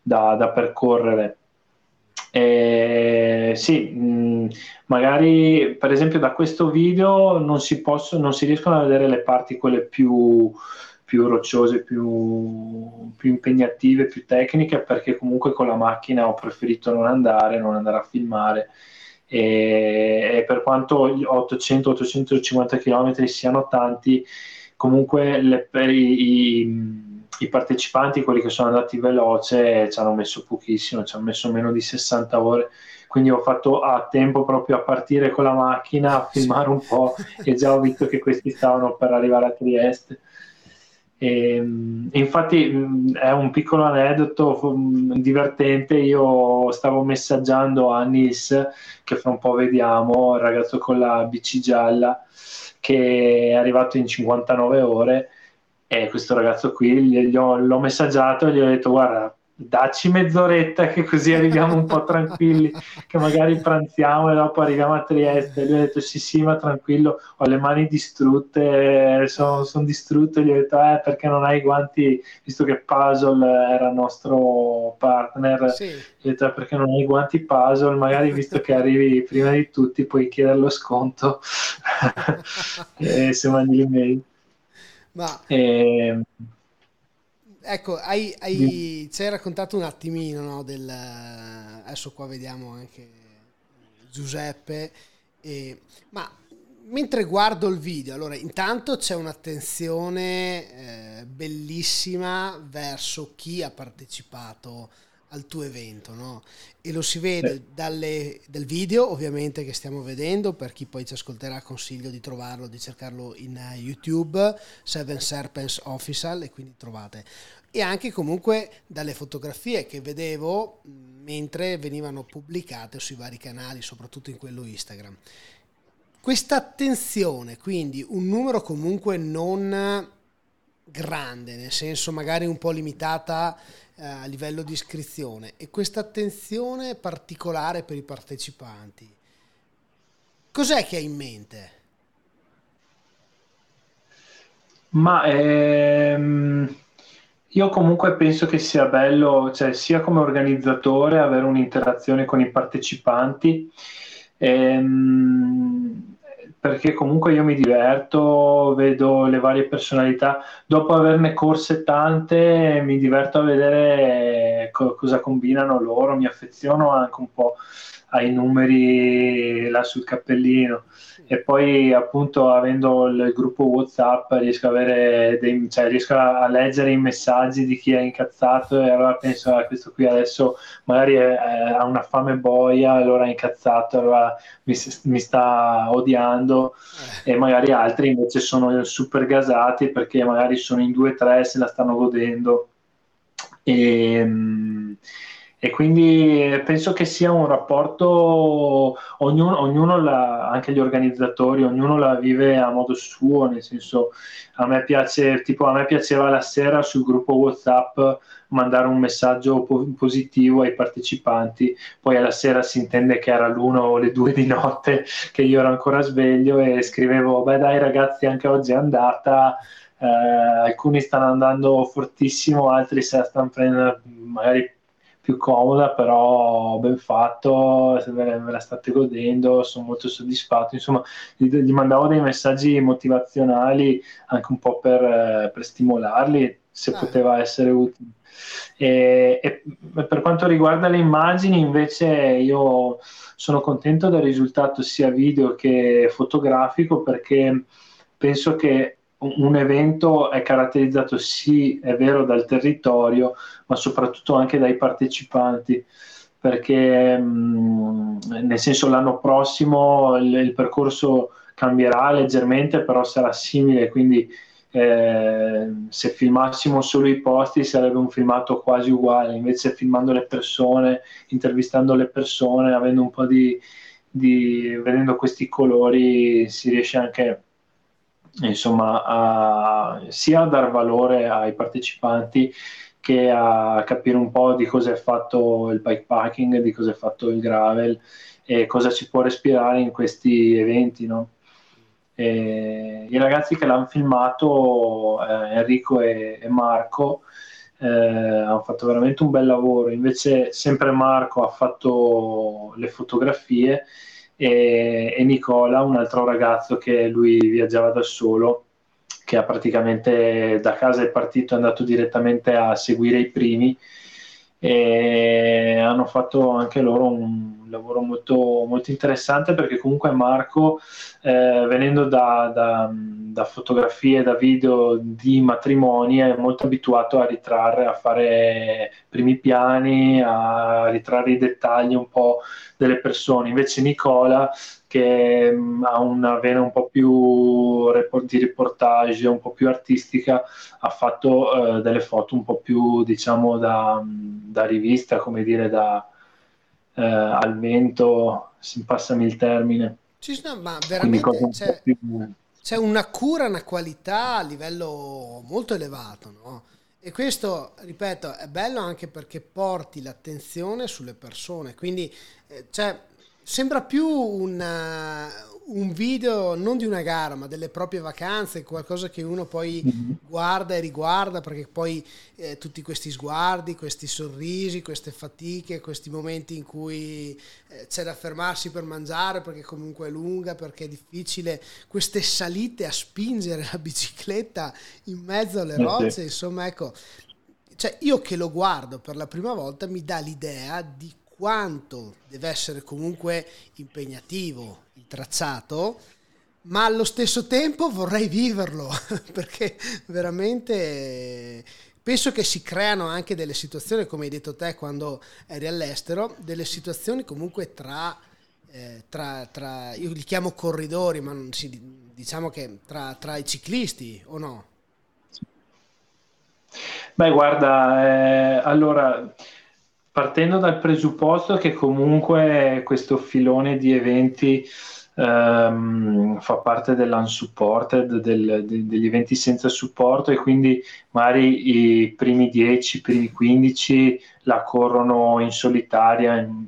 da, da percorrere. E, sì, mh, magari per esempio da questo video non si, possono, non si riescono a vedere le parti quelle più, più rocciose, più, più, impegnative, più tecniche, perché comunque con la macchina ho preferito non andare, non andare a filmare. E, e per quanto 800-850 km siano tanti, comunque le, i, i i partecipanti, quelli che sono andati veloce, ci hanno messo pochissimo, ci hanno messo meno di 60 ore. Quindi ho fatto a tempo proprio a partire con la macchina, a filmare un po' e già ho visto che questi stavano per arrivare a Trieste. E, infatti è un piccolo aneddoto divertente. Io stavo messaggiando a Nis, che fra un po' vediamo, il ragazzo con la bici gialla, che è arrivato in 59 ore e questo ragazzo qui ho, l'ho messaggiato e gli ho detto guarda dacci mezz'oretta che così arriviamo un po' tranquilli che magari pranziamo e dopo arriviamo a Trieste. E lui ha detto sì sì ma tranquillo ho le mani distrutte sono, sono distrutto e gli ho detto eh perché non hai i guanti visto che Puzzle era nostro partner. Sì. gli ho detto eh, perché non hai i guanti Puzzle magari visto che arrivi prima di tutti puoi chiedere lo sconto. E se mandi l'email ma... Eh, ecco, hai, hai, ci hai raccontato un attimino no, del... Adesso qua vediamo anche Giuseppe. E, ma mentre guardo il video, allora intanto c'è un'attenzione eh, bellissima verso chi ha partecipato al tuo evento, no? E lo si vede dalle, dal video, ovviamente, che stiamo vedendo. Per chi poi ci ascolterà, consiglio di trovarlo, di cercarlo in uh, YouTube, Seven Serpents Official, e quindi trovate. E anche comunque dalle fotografie che vedevo mentre venivano pubblicate sui vari canali, soprattutto in quello Instagram. Questa attenzione, quindi un numero comunque non grande, nel senso magari un po' limitata eh, a livello di iscrizione e questa attenzione particolare per i partecipanti. Cos'è che hai in mente? Ma ehm, io comunque penso che sia bello, cioè, sia come organizzatore avere un'interazione con i partecipanti. Ehm, perché comunque io mi diverto, vedo le varie personalità, dopo averne corse tante mi diverto a vedere co- cosa combinano loro, mi affeziono anche un po' ai numeri là sul cappellino e poi appunto avendo il gruppo Whatsapp riesco, a, avere dei, cioè, riesco a, leggere i messaggi di chi è incazzato e allora penso a ah, questo qui adesso magari ha una fame boia, allora è incazzato, allora mi, mi sta odiando eh. e magari altri invece sono super gasati perché magari sono in due o tre se la stanno godendo. E, ehm, e quindi penso che sia un rapporto, ognuno, ognuno la, anche gli organizzatori, ognuno la vive a modo suo, nel senso a me piace, tipo a me piaceva la sera sul gruppo WhatsApp mandare un messaggio po- positivo ai partecipanti, poi alla sera si intende che era l'uno o le due di notte che io ero ancora sveglio e scrivevo, beh dai ragazzi anche oggi è andata, eh, alcuni stanno andando fortissimo, altri se la stanno prendendo magari più comoda, però ben fatto, se ve, la state godendo, sono molto soddisfatto. Insomma, gli, gli mandavo dei messaggi motivazionali anche un po' per, per stimolarli, se ah. poteva essere utile. E, e, per quanto riguarda le immagini, invece, io sono contento del risultato sia video che fotografico perché penso che un evento è caratterizzato sì, è vero, dal territorio, ma soprattutto anche dai partecipanti, perché mh, nel senso l'anno prossimo il, il, percorso cambierà leggermente, però sarà simile, quindi eh, se filmassimo solo i posti sarebbe un filmato quasi uguale, invece filmando le persone, intervistando le persone, avendo un po' di, di vedendo questi colori si riesce anche insomma, a, sia a dar valore ai partecipanti che a capire un po' di cosa è fatto il bikepacking, di cosa è fatto il gravel e cosa si può respirare in questi eventi. No? I ragazzi che l'hanno filmato, eh, Enrico e, e Marco, eh, hanno fatto veramente un bel lavoro. Invece sempre Marco ha fatto le fotografie e, e Nicola, un altro ragazzo che lui viaggiava da solo, che ha praticamente da casa è partito, è andato direttamente a seguire i primi e hanno fatto anche loro un un lavoro molto, molto interessante perché comunque Marco, eh, venendo da, da, da, fotografie, da video di matrimoni, è molto abituato a ritrarre, a fare primi piani, a ritrarre i dettagli un po' delle persone. Invece Nicola, che mh, mm, ha una vena un po' più di reportage, un po' più artistica, ha fatto eh, delle foto un po' più, diciamo, da, da rivista, come dire, da eh, al vento, passami il termine. Sì, no, ma veramente c'è, più... c'è, una cura, una qualità a livello molto elevato, no? E questo, ripeto, è bello anche perché porti l'attenzione sulle persone, quindi eh, cioè, sembra più una, un video non di una gara, ma delle proprie vacanze, qualcosa che uno poi mm-hmm. guarda e riguarda, perché poi eh, tutti questi sguardi, questi sorrisi, queste fatiche, questi momenti in cui eh, c'è da fermarsi per mangiare perché comunque è lunga, perché è difficile, queste salite a spingere la bicicletta in mezzo alle rocce, insomma, ecco, cioè io che lo guardo per la prima volta mi dà l'idea di quanto deve essere comunque impegnativo il tracciato, ma allo stesso tempo vorrei viverlo perché veramente penso che si creano anche delle situazioni, come hai detto te quando eri all'estero, delle situazioni comunque tra, eh, tra, tra io li chiamo corridori, ma si, diciamo che tra, tra i ciclisti o no? Beh, guarda, eh, allora partendo dal presupposto che comunque questo filone di eventi ehm, fa parte dell'unsupported, del, de, degli eventi senza supporto e quindi magari i primi 10, i primi 15 la corrono in solitaria, in,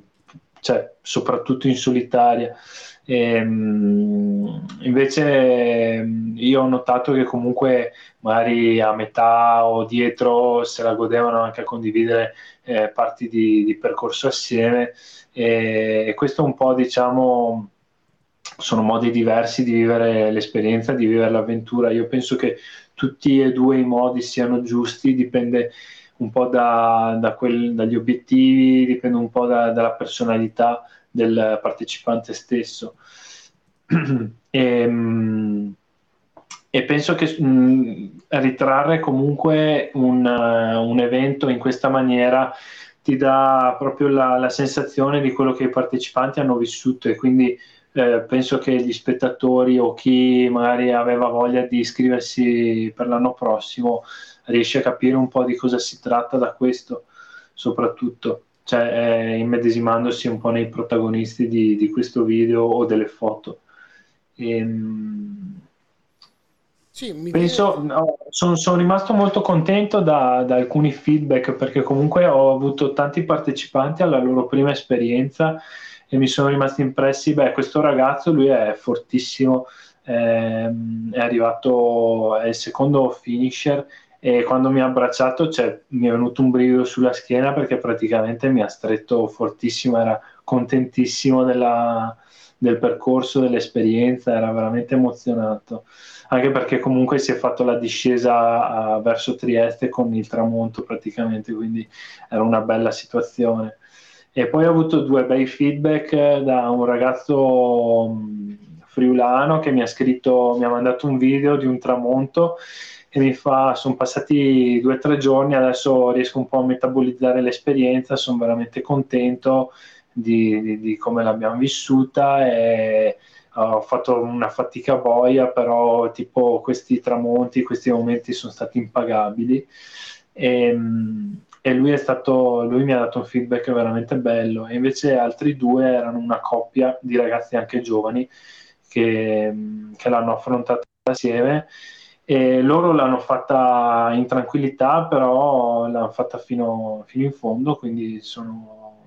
cioè soprattutto in solitaria. E, ehm, invece io ho notato che comunque magari a metà o dietro se la godevano anche a condividere eh, parti di, di, percorso assieme e, e, questo un po' diciamo sono modi diversi di vivere l'esperienza, di vivere l'avventura. Io penso che tutti e due i modi siano giusti, dipende un po' da, da quel, dagli obiettivi, dipende un po' da, dalla personalità del partecipante stesso. e, ehm, e penso che mh, mm, ritrarre comunque un, uh, un, evento in questa maniera ti dà proprio la, la, sensazione di quello che i partecipanti hanno vissuto e quindi eh, penso che gli spettatori o chi magari aveva voglia di iscriversi per l'anno prossimo riesce a capire un po' di cosa si tratta da questo soprattutto cioè eh, immedesimandosi un po' nei protagonisti di, di questo video o delle foto. Ehm, sì, Penso, no, sono, sono, rimasto molto contento da, da, alcuni feedback perché comunque ho avuto tanti partecipanti alla loro prima esperienza e mi sono rimasti impressi, beh questo ragazzo lui è fortissimo, ehm, è arrivato, è il secondo finisher e quando mi ha abbracciato cioè, mi è venuto un brivido sulla schiena perché praticamente mi ha stretto fortissimo, era contentissimo della, del percorso, dell'esperienza, era veramente emozionato anche perché comunque si è fatto la discesa a, verso Trieste con il tramonto praticamente, quindi era una bella situazione. E poi ho avuto due bei feedback da un ragazzo mm, friulano che mi ha scritto, mi ha mandato un video di un tramonto e mi fa, sono passati due o tre giorni, adesso riesco un po' a metabolizzare l'esperienza, sono veramente contento di, di, di come l'abbiamo vissuta e ho fatto una fatica boia, però tipo questi tramonti, questi momenti sono stati impagabili. E, ehm, e lui, stato, lui, mi ha dato un feedback veramente bello. E invece altri due erano una coppia di ragazzi anche giovani che, che l'hanno affrontata assieme e loro l'hanno fatta in tranquillità, però l'hanno fatta fino, fino in fondo, quindi sono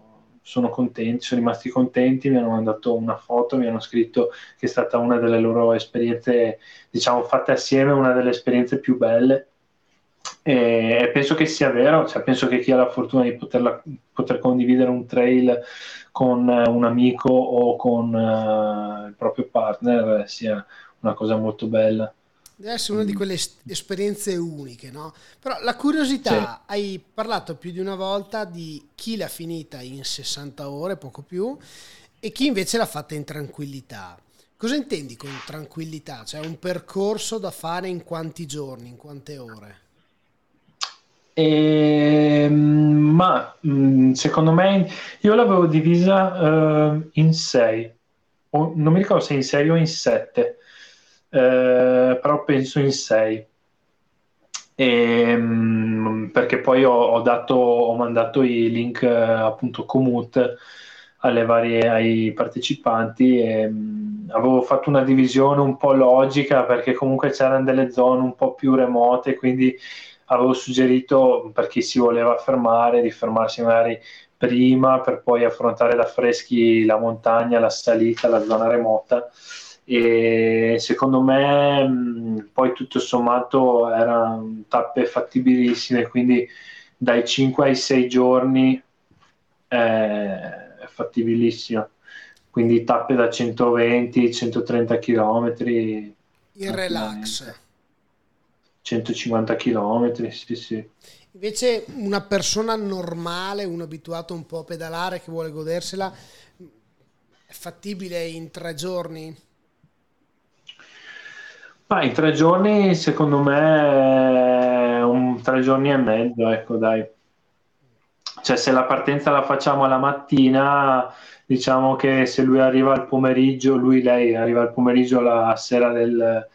sono contenti, sono rimasti contenti, mi hanno mandato una foto, mi hanno scritto che è stata una delle loro esperienze, diciamo, fatte assieme, una delle esperienze più belle. e penso che sia vero, cioè penso che chi ha la fortuna di poterla, poter condividere un trail con un amico o con uh, il proprio partner sia una cosa molto bella deve essere una di quelle esperienze uniche, no? Però la curiosità, sì. hai parlato più di una volta di chi l'ha finita in 60 ore, poco più, e chi invece l'ha fatta in tranquillità. Cosa intendi con tranquillità? Cioè un percorso da fare in quanti giorni, in quante ore? E, ma mm, secondo me io l'avevo divisa uh, in 6, non mi ricordo se in sei o in 7 eh, però penso in 6. Ehm, perché poi ho, ho, dato, ho, mandato i link eh, appunto commute varie, ai partecipanti e mh, avevo fatto una divisione un po' logica perché comunque c'erano delle zone un po' più remote quindi avevo suggerito per chi si voleva fermare di fermarsi magari prima per poi affrontare da freschi la montagna, la salita, la zona remota e secondo me poi tutto sommato erano tappe fattibilissime quindi dai 5 ai 6 giorni è fattibilissima quindi tappe da 120-130 km in relax 150 km, sì, sì. Invece una persona normale, un abituato un po' a pedalare che vuole godersela, è fattibile in tre giorni? Ma in tre giorni secondo me un tre giorni e mezzo, ecco dai. Cioè se la partenza la facciamo alla mattina, diciamo che se lui arriva al pomeriggio, lui, lei arriva al pomeriggio la sera del,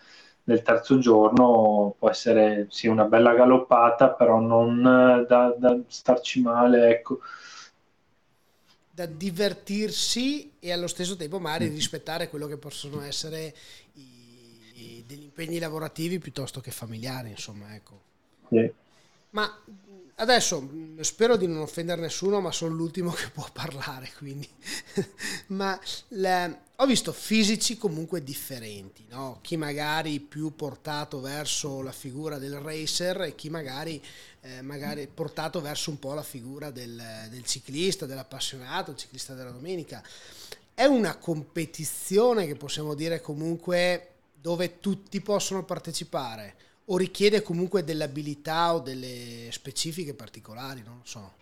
del terzo giorno può essere sì, una bella galoppata, però non da, da starci male, ecco. Da divertirsi e allo stesso tempo magari mm. rispettare quello che possono essere i, degli impegni lavorativi piuttosto che familiari, insomma, ecco. Sì. Ma Adesso mm, spero di non offendere nessuno, ma sono l'ultimo che può parlare, quindi. ma le, ho visto fisici comunque differenti, no? Chi magari più portato verso la figura del racer e chi magari, eh, magari portato verso un po' la figura del, del ciclista, dell'appassionato, il ciclista della domenica. È una competizione che possiamo dire comunque dove tutti possono partecipare o richiede comunque delle abilità o delle specifiche particolari, non lo so.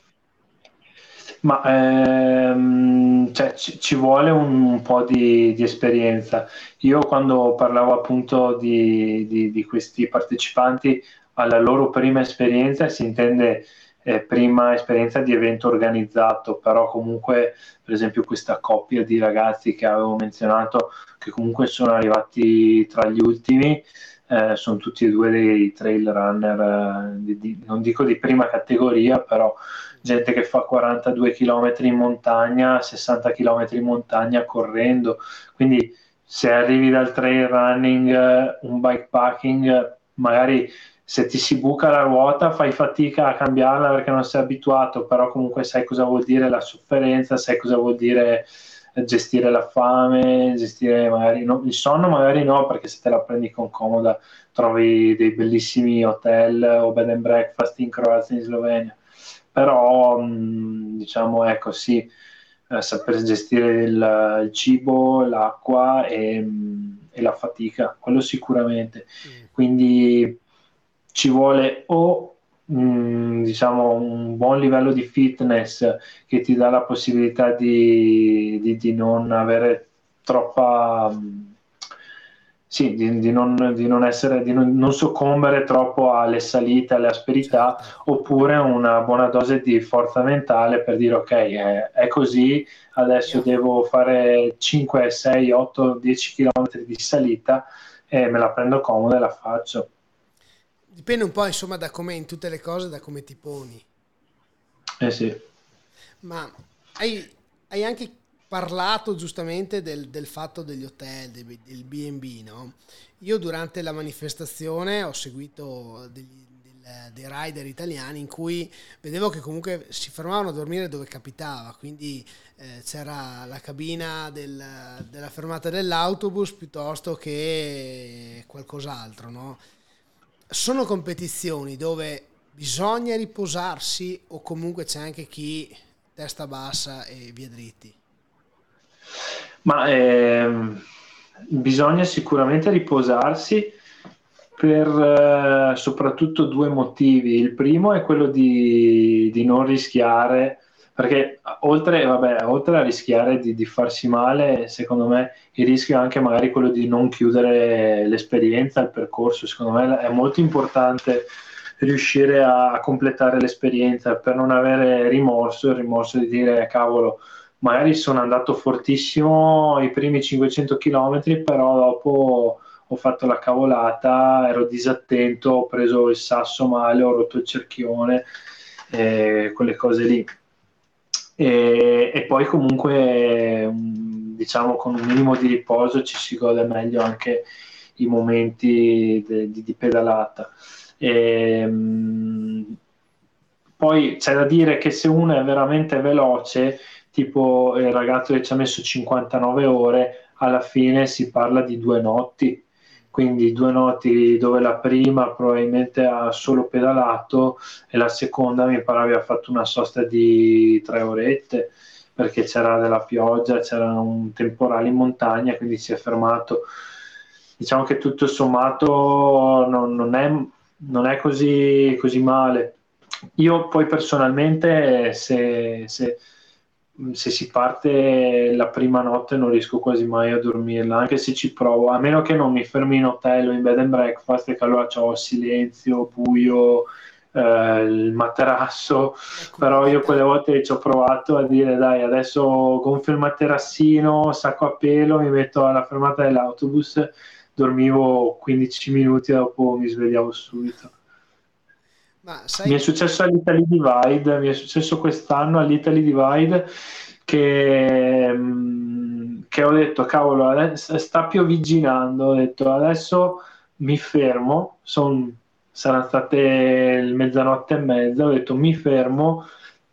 Ma ehm, cioè, ci, ci, vuole un, un po' di, di, esperienza. Io quando parlavo appunto di, di, di, questi partecipanti alla loro prima esperienza si intende eh, prima esperienza di evento organizzato, però comunque per esempio questa coppia di ragazzi che avevo menzionato che comunque sono arrivati tra gli ultimi eh, sono tutti e due dei trail runner, eh, di, di, non dico di prima categoria, però gente che fa 42 km in montagna, 60 km in montagna correndo, quindi se arrivi dal trail running, eh, un bikepacking, magari se ti si buca la ruota fai fatica a cambiarla perché non sei abituato, però comunque sai cosa vuol dire la sofferenza, sai cosa vuol dire gestire la fame, gestire magari no, il sonno, magari no, perché se te la prendi con comoda trovi dei bellissimi hotel o bed and breakfast in Croazia e in Slovenia. Però mh, diciamo ecco sì, eh, saper gestire il, il cibo, l'acqua e, mh, e, la fatica, quello sicuramente. Mm. Quindi ci vuole o mh, diciamo un buon livello di fitness che ti dà la possibilità di, di, di non avere troppa sì, di, di, non, di, non, essere, di non, non, soccombere troppo alle salite, alle asperità, certo. oppure una buona dose di forza mentale per dire ok, è, è così, adesso devo fare 5, 6, 8, 10 km di salita e me la prendo comoda e la faccio. Dipende un po' insomma da come in tutte le cose, da come ti poni. Eh sì. Ma hai, hai anche parlato giustamente del, del fatto degli hotel, del, del B&B, no? Io durante la manifestazione ho seguito degli, dei rider italiani in cui vedevo che comunque si fermavano a dormire dove capitava, quindi eh, c'era la cabina del, della fermata dell'autobus piuttosto che qualcos'altro, no? Sono competizioni dove bisogna riposarsi o comunque c'è anche chi testa bassa e via dritti? Ma ehm, bisogna sicuramente riposarsi per eh, soprattutto due motivi. Il primo è quello di, di non rischiare, perché oltre, vabbè, oltre a rischiare di, di, farsi male, secondo me il rischio è anche magari quello di non chiudere l'esperienza, il percorso. Secondo me è molto importante riuscire a completare l'esperienza per non avere rimorso, il rimorso di dire cavolo, magari sono andato fortissimo i primi 500 km, però dopo ho fatto la cavolata, ero disattento, ho preso il sasso male, ho rotto il cerchione, eh, quelle cose lì. E, e, poi comunque diciamo con un minimo di riposo ci si gode meglio anche i momenti de, di, di pedalata. E, ehm, poi c'è da dire che se uno è veramente veloce, tipo il ragazzo che ci ha messo 59 ore, alla fine si parla di due notti. Quindi due notti dove la prima probabilmente ha solo pedalato e la seconda mi pare abbia fatto una sosta di tre orette perché c'era della pioggia, c'era un temporale in montagna, quindi si è fermato. Diciamo che tutto sommato non, non è non è così, così male. Io poi personalmente se, se, se, si parte la prima notte non riesco quasi mai a dormirla, anche se ci provo, a meno che non mi fermi in hotel o in bed and breakfast, che allora ho silenzio, buio, eh, il materasso, ecco, però io quelle volte ci ho provato a dire dai adesso gonfio il materassino, sacco a pelo, mi metto alla fermata dell'autobus dormivo 15 minuti e dopo mi svegliavo subito. Sai... Mi è successo all'Italy Divide, mi è successo quest'anno all'Italy Divide che, mm, che ho detto, cavolo, sta piovigginando, ho detto adesso mi fermo, son, saranno state mezzanotte e mezza, ho detto mi fermo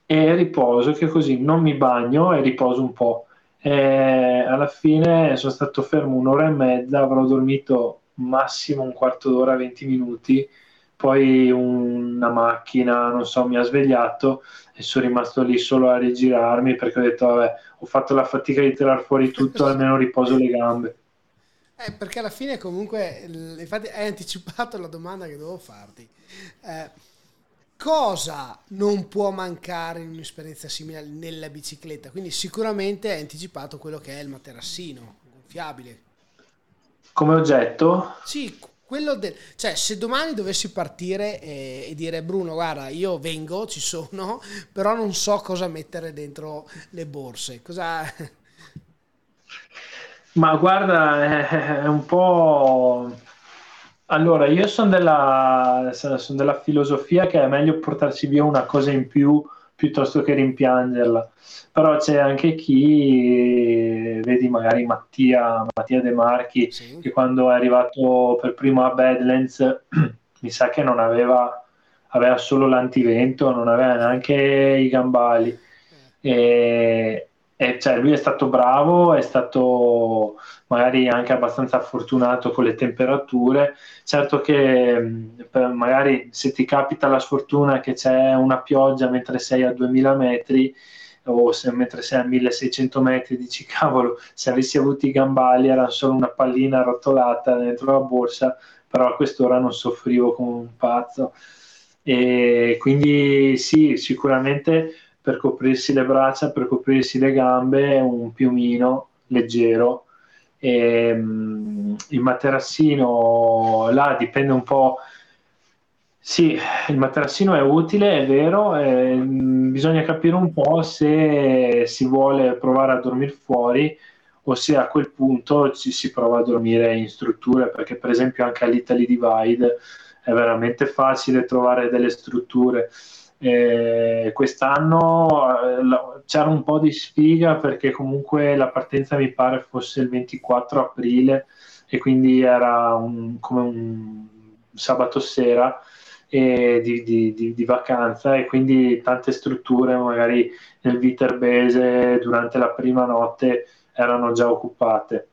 e riposo, che così non mi bagno e riposo un po' E alla fine sono stato fermo un'ora e mezza, avrò dormito massimo un quarto d'ora, 20 minuti, poi una macchina, non so, mi ha svegliato e sono rimasto lì solo a rigirarmi perché ho detto, vabbè, ho fatto la fatica di tirar fuori tutto, almeno riposo le gambe. Eh, perché alla fine comunque, infatti hai anticipato la domanda che dovevo farti. Eh, cosa non può mancare in un'esperienza simile nella bicicletta? Quindi sicuramente hai anticipato quello che è il materassino gonfiabile. Come oggetto? Sì, quello del... Cioè, se domani dovessi partire e, e, dire Bruno, guarda, io vengo, ci sono, però non so cosa mettere dentro le borse. Cosa... Ma guarda, è un po' Allora, io sono della, son della filosofia che è meglio portarsi via una cosa in più piuttosto che rimpiangerla. Però c'è anche chi, vedi magari Mattia, Mattia De Marchi, sì. che quando è arrivato per primo a Badlands, mi sa che non aveva, aveva solo l'antivento, non aveva neanche i gambali. Eh. E, e cioè, lui è stato bravo, è stato magari anche abbastanza fortunato con le temperature. Certo che magari se ti capita la sfortuna che c'è una pioggia mentre sei a 2000 metri o se, mentre sei a 1600 metri dici cavolo se avessi avuto i gambali era solo una pallina arrotolata dentro la borsa però a quest'ora non soffrivo come un pazzo e quindi sì sicuramente per coprirsi le braccia, per coprirsi le gambe, un piumino leggero. E, um, il materassino là dipende un po'. Sì, il materassino è utile, è vero, eh, bisogna capire un po' se si vuole provare a dormire fuori o se a quel punto ci si prova a dormire in strutture, perché per esempio anche all'Italy Divide è veramente facile trovare delle strutture eh, quest'anno eh, c'era un po' di sfiga perché comunque la partenza mi pare fosse il 24 aprile e quindi era un, come un sabato sera di, di, di, di, vacanza e quindi tante strutture magari nel Viterbese durante la prima notte erano già occupate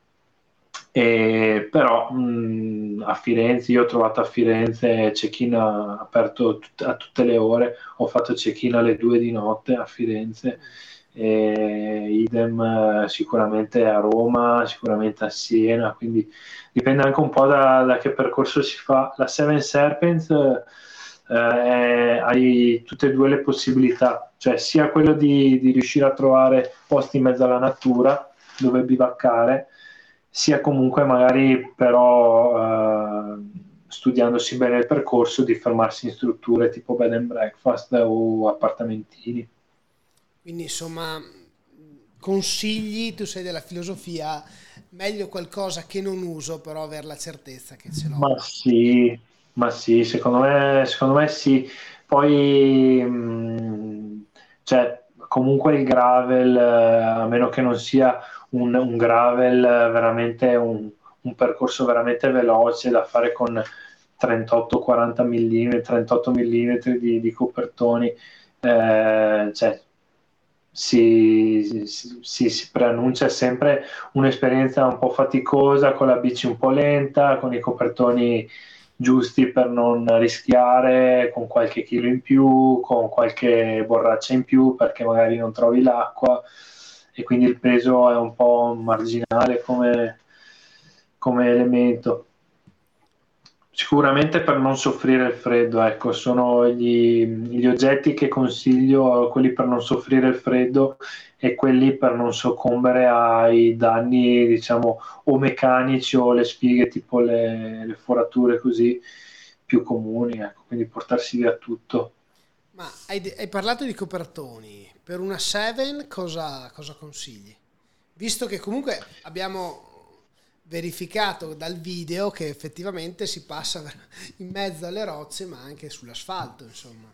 E, però mh, a Firenze, io ho trovato a Firenze check-in aperto tut- a tutte le ore, ho fatto check-in alle 2 di notte a Firenze, e idem sicuramente a Roma, sicuramente a Siena, quindi dipende anche un po' da, da che percorso si fa. La Seven Serpents eh, hai tutte e due le possibilità, cioè sia quello di, di riuscire a trovare posti in mezzo alla natura dove bivaccare, sia comunque magari però eh, studiandosi bene il percorso di fermarsi in strutture tipo bed and breakfast o appartamentini. Quindi insomma consigli, tu sei della filosofia, meglio qualcosa che non uso, però avere la certezza che ce l'ho. Ma sì, ma sì, secondo me, secondo me sì. Poi, mh, mm, cioè, comunque il gravel, eh, a meno che non sia un, un gravel veramente un, un, percorso veramente veloce da fare con 38-40 mm, 38 mm di, di copertoni, eh, cioè, si, si, si, preannuncia sempre un'esperienza un po' faticosa con la bici un po' lenta, con i copertoni giusti per non rischiare con qualche chilo in più, con qualche borraccia in più perché magari non trovi l'acqua e quindi il peso è un po' marginale come, come elemento. Sicuramente per non soffrire il freddo, ecco, sono gli, gli, oggetti che consiglio, quelli per non soffrire il freddo e quelli per non soccombere ai danni, diciamo, o meccanici o le spighe, tipo le, le forature così più comuni, ecco, quindi portarsi via tutto. Ma hai, hai parlato di copertoni, per una 7 cosa, cosa consigli? Visto che comunque abbiamo verificato dal video che effettivamente si passa in mezzo alle rocce ma anche sull'asfalto insomma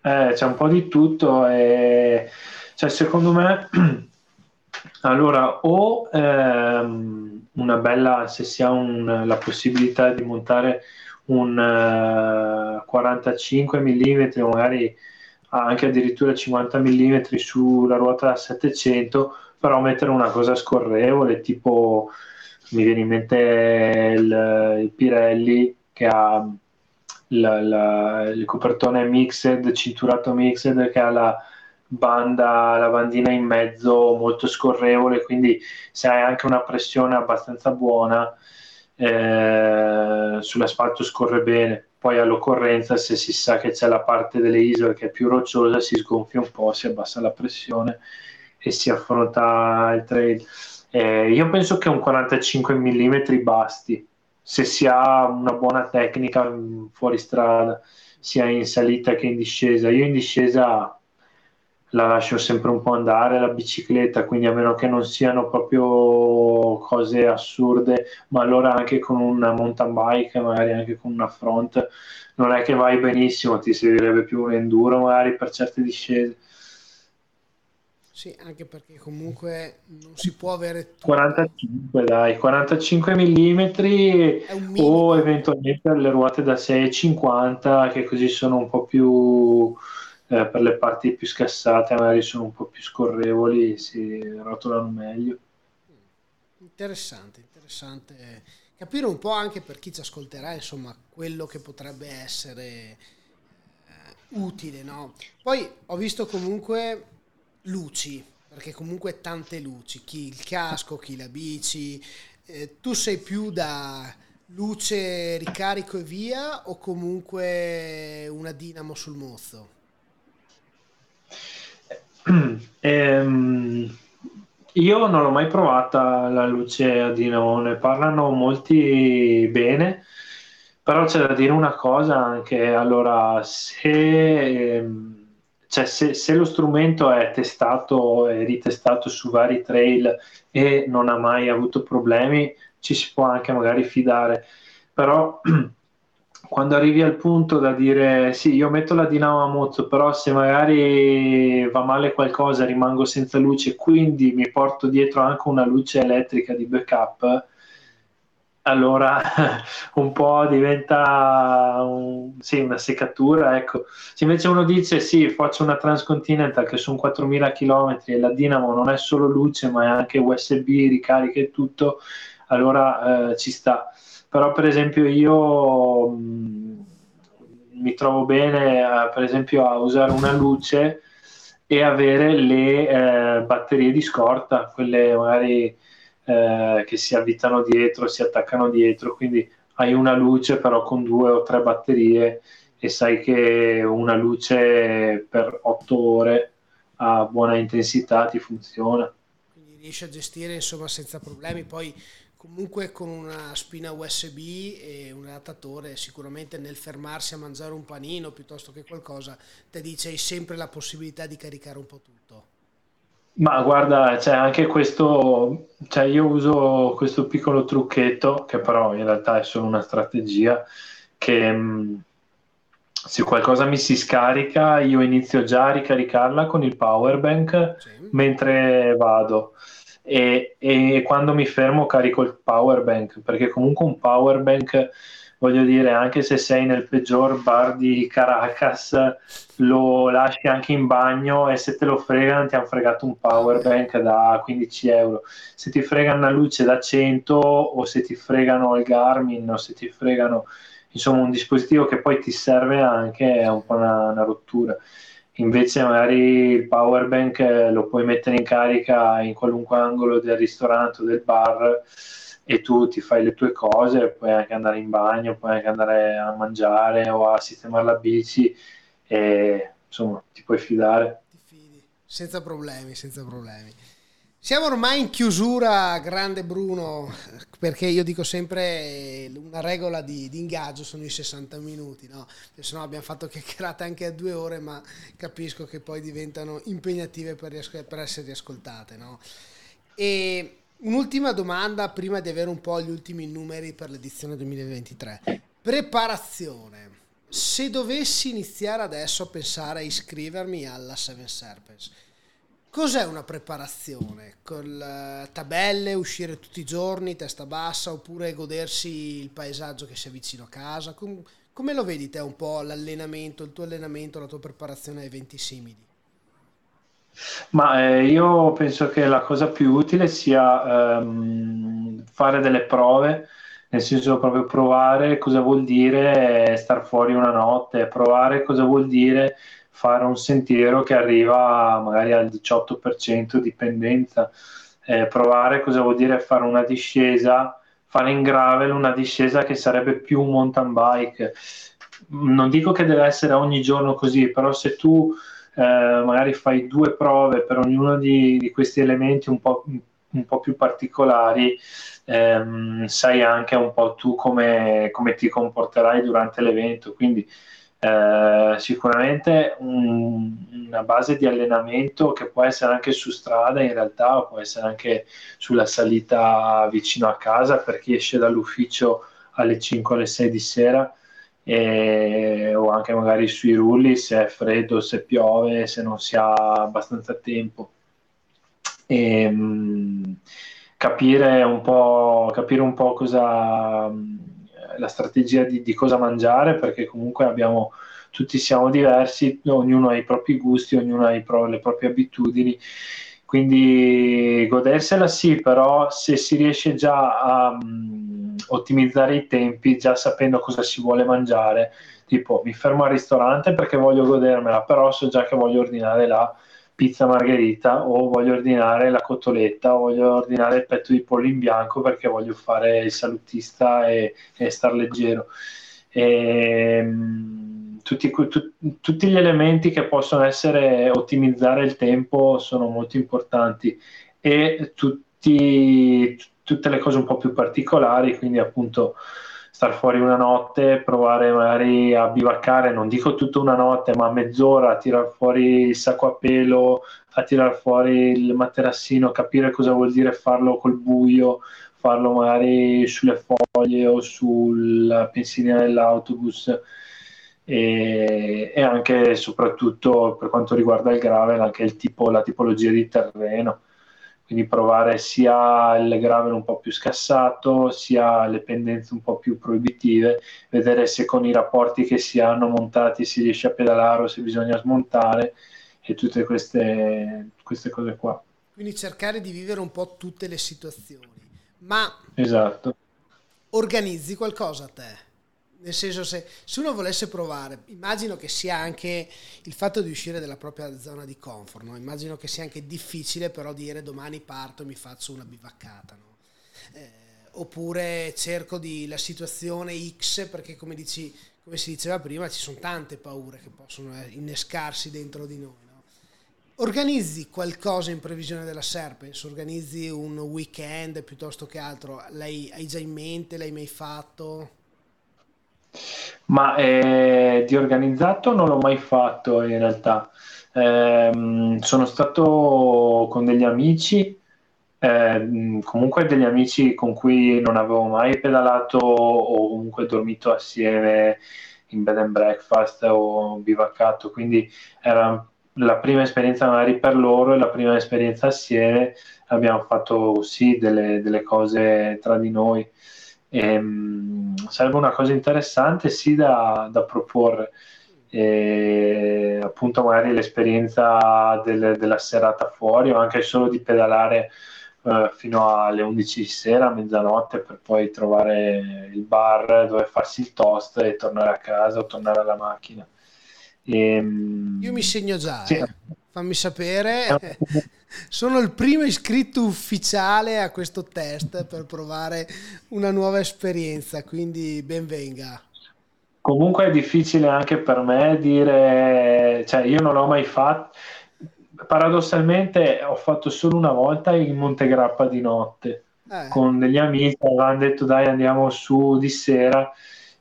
eh, c'è un po' di tutto e cioè, secondo me allora o ehm, una bella se si ha un, la possibilità di montare un uh, 45 mm magari anche addirittura 50 mm sulla ruota da 700 però mettere una cosa scorrevole tipo mi viene in mente il, il Pirelli che ha la, la, il copertone mixed, cinturato mixed che ha la banda, la bandina in mezzo molto scorrevole, quindi se hai anche una pressione abbastanza buona eh, sull'asfalto scorre bene. Poi all'occorrenza, se si sa che c'è la parte delle isole che è più rocciosa, si sgonfia un po', si abbassa la pressione e si affronta il trail eh, io penso che un 45 mm basti se si ha una buona tecnica mm, fuori strada, sia in salita che in discesa. Io in discesa la lascio sempre un po' andare la bicicletta, quindi a meno che non siano proprio cose assurde, ma allora anche con una mountain bike, magari anche con una front, non è che vai benissimo, ti servirebbe più un enduro magari per certe discese. Sì, anche perché comunque non si può avere tutto. 45 dai, 45 mm o eventualmente le ruote da 6,50 che così sono un po' più eh, per le parti più scassate, magari sono un po' più scorrevoli, si rotolano meglio. Interessante, interessante capire un po' anche per chi ci ascolterà, insomma, quello che potrebbe essere eh, utile, no? Poi ho visto comunque luci, perché comunque tante luci, chi il casco, chi la bici, eh, tu sei più da luce, ricarico e via o comunque una dinamo sul mozzo? Ehm, io non l'ho mai provata la luce a dinamo, ne parlano molti bene, però c'è da dire una cosa anche, allora se... Ehm, cioè se, se, lo strumento è testato e ritestato su vari trail e non ha mai avuto problemi, ci si può anche magari fidare. Però quando arrivi al punto da dire sì, io metto la dinamo a mozzo, però se magari va male qualcosa rimango senza luce, quindi mi porto dietro anche una luce elettrica di backup, allora un po' diventa un, sì, una seccatura. Ecco. Se invece uno dice sì, faccio una Transcontinental che sono 4000 km e la dinamo non è solo luce ma è anche USB, ricarica e tutto, allora eh, ci sta. Però per esempio io mm, mi trovo bene eh, per esempio a usare una luce e avere le eh, batterie di scorta, quelle magari eh, che si avvitano dietro, si attaccano dietro, quindi hai una luce però con due o tre batterie e sai che una luce per otto ore a buona intensità ti funziona. Quindi riesci a gestire insomma senza problemi, poi comunque con una spina USB e un adattatore sicuramente nel fermarsi a mangiare un panino piuttosto che qualcosa ti dice hai sempre la possibilità di caricare un po' tutto. Ma guarda, c'è anche questo, cioè io uso questo piccolo trucchetto che però in realtà è solo una strategia che mm, se qualcosa mi si scarica io inizio già a ricaricarla con il power bank sì. mentre vado e, e, quando mi fermo carico il power bank perché comunque un power bank voglio dire anche se sei nel peggior bar di Caracas lo lasci anche in bagno e se te lo fregano ti hanno fregato un power bank da 15 euro. Se ti fregano una luce da 100 o se ti fregano il Garmin o se ti fregano insomma un dispositivo che poi ti serve anche è un po' una, una rottura invece magari il power bank eh, lo puoi mettere in carica in qualunque angolo del ristorante o del bar e tu ti fai le tue cose, puoi anche andare in bagno, puoi anche andare a mangiare o a sistemare la bici e insomma ti puoi fidare. Ti fidi, senza problemi, senza problemi. Siamo ormai in chiusura, grande Bruno, perché io dico sempre una regola di, di ingaggio sono i 60 minuti, no? se no abbiamo fatto chiacchierate anche a due ore, ma capisco che poi diventano impegnative per, riasco- per essere riascoltate. No? Un'ultima domanda prima di avere un po' gli ultimi numeri per l'edizione 2023. Preparazione. Se dovessi iniziare adesso a pensare a iscrivermi alla Seven Serpents, Cos'è una preparazione? Con eh, tabelle, uscire tutti i giorni, testa bassa, oppure godersi il paesaggio che si avvicina a casa? Com- come lo vedi te un po' l'allenamento, il tuo allenamento, la tua preparazione a eventi simili? Ma eh, io penso che la cosa più utile sia ehm, fare delle prove, nel senso proprio provare cosa vuol dire star fuori una notte, provare cosa vuol dire fare un sentiero che arriva magari al 18% di pendenza, eh, provare cosa vuol dire fare una discesa, fare in gravel una discesa che sarebbe più un mountain bike. Non dico che deve essere ogni giorno così, però se tu eh, magari fai due prove per ognuno di, di questi elementi un po', un po più particolari, ehm, sai anche un po' tu come, come ti comporterai durante l'evento. Quindi eh, sicuramente un, una base di allenamento che può essere anche su strada in realtà o può essere anche sulla salita vicino a casa per chi esce dall'ufficio alle 5 alle 6 di sera e, o anche magari sui rulli se è freddo, se piove, se non si ha abbastanza tempo. E, ehm, mh, capire un capire un po' cosa la strategia di, di, cosa mangiare, perché comunque abbiamo, tutti siamo diversi, ognuno ha i propri gusti, ognuno ha pro, le proprie abitudini. Quindi godersela sì, però se si riesce già a um, ottimizzare i tempi, già sapendo cosa si vuole mangiare, tipo mi fermo al ristorante perché voglio godermela, però so già che voglio ordinare la pizza margherita o voglio ordinare la cotoletta o voglio ordinare il petto di pollo in bianco perché voglio fare il salutista e, e star leggero. E, ehm, tutti, tu, tutti, gli elementi che possono essere ottimizzare il tempo sono molto importanti e tutti, tutte le cose un po' più particolari, quindi appunto star fuori una notte, provare magari a bivaccare, non dico tutta una notte, ma mezz'ora a tirar fuori il sacco a pelo, a tirar fuori il materassino, capire cosa vuol dire farlo col buio, farlo magari sulle foglie o sulla pensilina dell'autobus. E, e anche e soprattutto per quanto riguarda il gravel anche tipo, la tipologia di terreno quindi provare sia il gravel un po' più scassato, sia le pendenze un po' più proibitive, vedere se con i rapporti che si hanno montati si riesce a pedalare o se bisogna smontare e tutte queste, queste cose qua. Quindi cercare di vivere un po' tutte le situazioni. Ma esatto. organizzi qualcosa a te? Nel senso, se, se, uno volesse provare, immagino che sia anche il fatto di uscire dalla propria zona di comfort, no? immagino che sia anche difficile però dire domani parto e mi faccio una bivaccata. No? Eh, oppure cerco di la situazione X perché come, dici, come si diceva prima ci sono tante paure che possono eh, innescarsi dentro di noi. No? Organizzi qualcosa in previsione della Serpens? Organizzi un weekend piuttosto che altro? L'hai, hai già in mente? L'hai mai fatto? Ma eh, di organizzato non l'ho mai fatto in realtà. Eh, sono stato con degli amici, eh, comunque degli amici con cui non avevo mai pedalato o comunque dormito assieme in bed and breakfast o bivaccato, quindi era la prima esperienza magari per loro e la prima esperienza assieme abbiamo fatto sì delle, delle cose tra di noi. E, ehm, sarebbe una cosa interessante sì da, da proporre. E, appunto magari l'esperienza del, della serata fuori o anche solo di pedalare uh, fino alle 11 di sera, mezzanotte per poi trovare il bar dove farsi il toast e tornare a casa o tornare alla macchina. E, ehm, Io mi segno già, sì. eh. Fammi sapere. Sono il primo iscritto ufficiale a questo test per provare una nuova esperienza, quindi benvenga. Comunque è difficile anche per me dire, cioè io non l'ho mai fatto, paradossalmente ho fatto solo una volta in Montegrappa di notte eh. con degli amici, avevano detto dai andiamo su di sera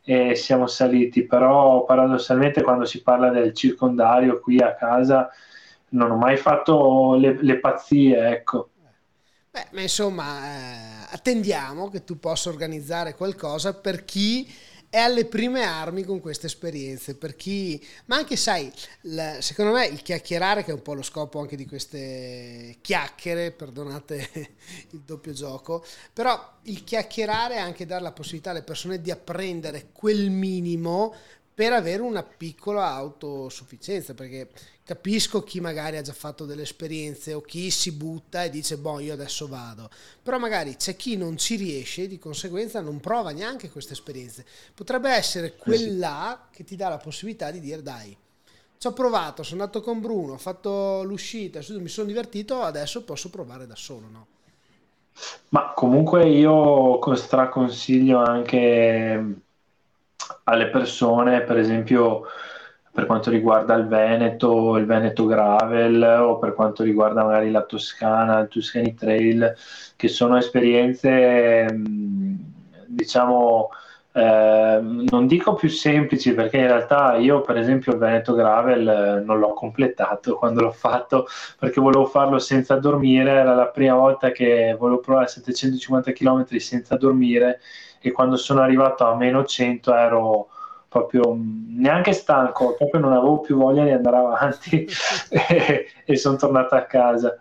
e siamo saliti, però paradossalmente quando si parla del circondario qui a casa non ho mai fatto le, le pazzie, ecco. Beh, ma insomma, eh, attendiamo che tu possa organizzare qualcosa per chi è alle prime armi con queste esperienze, per chi... Ma anche, sai, la, secondo me il chiacchierare, che è un po' lo scopo anche di queste chiacchiere, perdonate il doppio gioco, però il chiacchierare è anche dare la possibilità alle persone di apprendere quel minimo per avere una piccola autosufficienza, perché capisco chi magari ha già fatto delle esperienze o chi si butta e dice boh io adesso vado, però magari c'è chi non ci riesce e di conseguenza non prova neanche queste esperienze. Potrebbe essere quella che ti dà la possibilità di dire dai, ci ho provato, sono andato con Bruno, ho fatto l'uscita, mi sono divertito, adesso posso provare da solo, no? Ma comunque io straconsiglio anche alle persone, per esempio per quanto riguarda il Veneto, il Veneto Gravel o per quanto riguarda magari la Toscana, il Tuscany Trail, che sono esperienze diciamo eh, non dico più semplici perché in realtà io per esempio il Veneto Gravel non l'ho completato quando l'ho fatto perché volevo farlo senza dormire, era la prima volta che volevo provare 750 km senza dormire e quando sono arrivato a meno 100 ero proprio neanche stanco, proprio non avevo più voglia di andare avanti e, e sono tornato a casa.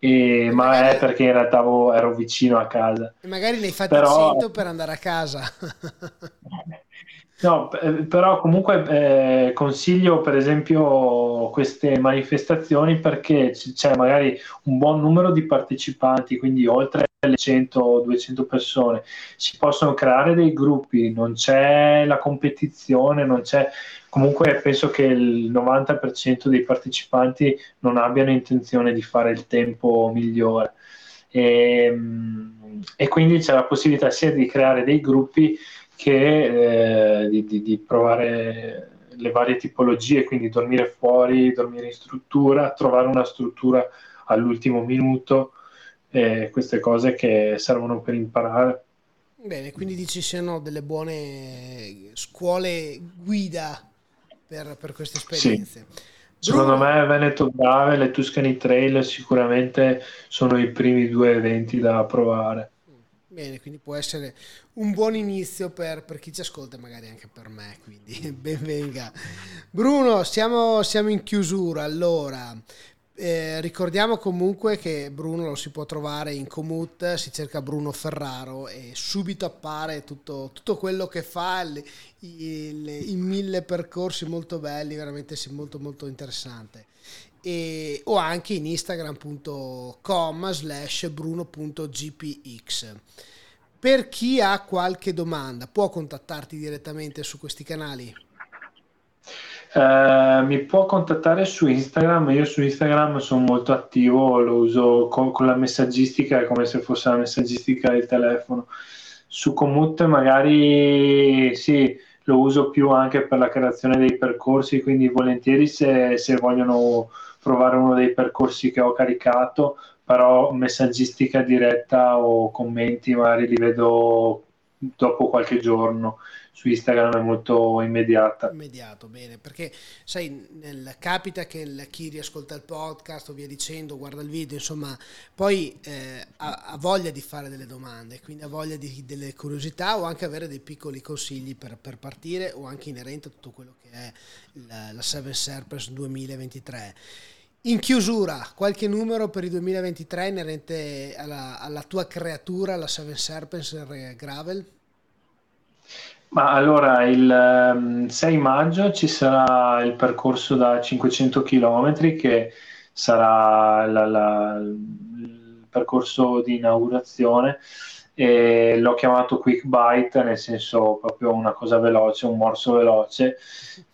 E, ma magari, è perché in realtà ero vicino a casa. E magari ne hai fatti Però, 100 per andare a casa. No, eh, però comunque eh, consiglio per esempio queste manifestazioni perché c'è magari un buon numero di partecipanti, quindi oltre le 100-200 persone, si possono creare dei gruppi, non c'è la competizione, non c'è... Comunque penso che il 90% dei partecipanti non abbiano intenzione di fare il tempo migliore. E, ehm, e quindi c'è la possibilità sia di creare dei gruppi che eh, di, di, di, provare le varie tipologie, quindi dormire fuori, dormire in struttura, trovare una struttura all'ultimo minuto, eh, queste cose che servono per imparare. Bene, quindi dici siano delle buone scuole guida per, per queste esperienze. Sì. Secondo me Veneto Brave e le Tuscany Trail sicuramente sono i primi due eventi da provare. Bene, quindi può essere un buon inizio per, per chi ci ascolta e magari anche per me, quindi benvenga. Bruno, siamo, siamo in chiusura, allora eh, ricordiamo comunque che Bruno lo si può trovare in Comut, si cerca Bruno Ferraro e subito appare tutto, tutto quello che fa, il, i mille percorsi molto belli, veramente molto molto interessante. E, o anche in instagram.com slash bruno.gpx. Per chi ha qualche domanda può contattarti direttamente su questi canali? Uh, mi può contattare su Instagram, io su Instagram sono molto attivo, lo uso con, con la messaggistica, come se fosse la messaggistica del telefono. Su Commute magari sì, lo uso più anche per la creazione dei percorsi, quindi volentieri se, se vogliono provare uno dei percorsi che ho caricato, però messaggistica diretta o commenti magari li vedo dopo qualche giorno su Instagram è molto immediata. Immediato, bene, perché sai, nel, capita che il, chi riascolta il podcast o via dicendo, guarda il video, insomma, poi eh, ha, ha, voglia di fare delle domande, quindi ha voglia di delle curiosità o anche avere dei piccoli consigli per, per partire o anche inerente a tutto quello che è la, la Seven Serpents 2023. In chiusura, qualche numero per il 2023 inerente alla, alla tua creatura, la Seven Serpents Gravel? Ma allora il 6 ehm, maggio ci sarà il percorso da 500 km che sarà la, la, il percorso di inaugurazione e l'ho chiamato quick bite nel senso proprio una cosa veloce, un morso veloce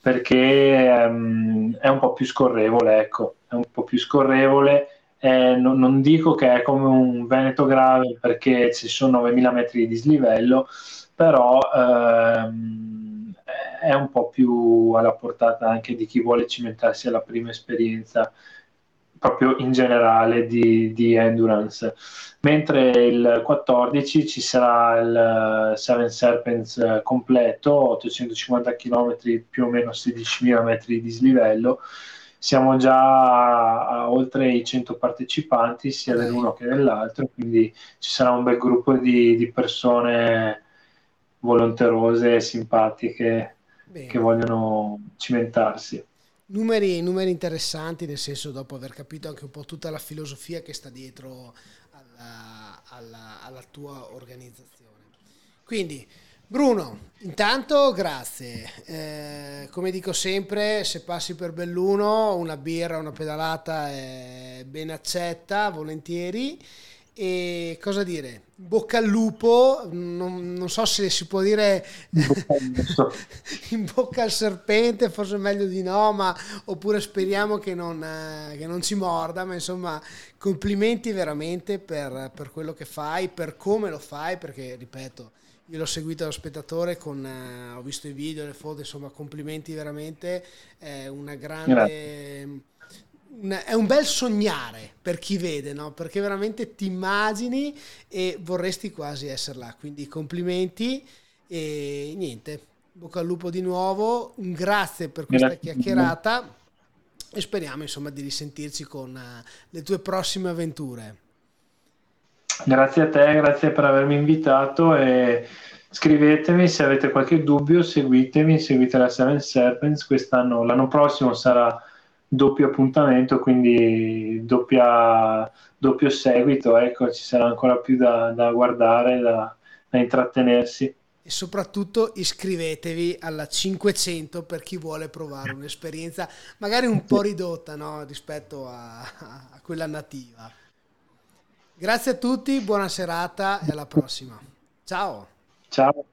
perché um, è un po' più scorrevole, ecco, è un po' più scorrevole. Eh, non, non, dico che è come un Veneto grave perché ci sono 9000 metri di dislivello, però ehm, è un po' più alla portata anche di chi vuole cimentarsi alla prima esperienza proprio in generale di, di endurance. Mentre il 14 ci sarà il Seven Serpents completo, 850 km più o meno 16.000 metri di dislivello. Siamo già a, oltre i 100 partecipanti, sia dell'uno che dell'altro, quindi ci sarà un bel gruppo di, di persone volonterose e simpatiche Bene. che vogliono cimentarsi. Numeri, numeri, interessanti, nel senso dopo aver capito anche un po' tutta la filosofia che sta dietro alla, alla, alla tua organizzazione. Quindi, Bruno, intanto grazie. Eh, come dico sempre, se passi per Belluno, una birra, una pedalata è ben accetta, volentieri. E cosa dire? Bocca al lupo, non, non so se si può dire in bocca al serpente, forse meglio di no, ma oppure speriamo che non, eh, che non ci morda, ma insomma complimenti veramente per, per, quello che fai, per come lo fai, perché ripeto, io l'ho seguito da spettatore, con, eh, ho visto i video, le foto, insomma complimenti veramente, è una grande... Grazie è un bel sognare per chi vede, no? perché veramente ti immagini e vorresti quasi essere là. Quindi complimenti e niente, bocca al lupo di nuovo, un grazie per questa grazie. chiacchierata e speriamo insomma di risentirci con uh, le tue prossime avventure. Grazie a te, grazie per avermi invitato e scrivetemi se avete qualche dubbio, seguitemi, seguite la Seven Serpents, quest'anno, l'anno prossimo sarà doppio appuntamento, quindi doppia, doppio seguito, ecco, ci sarà ancora più da, da guardare, da, da intrattenersi e soprattutto iscrivetevi alla 500 per chi vuole provare un'esperienza magari un po' ridotta no? rispetto a, a, quella nativa. Grazie a tutti, buona serata e alla prossima. Ciao. Ciao.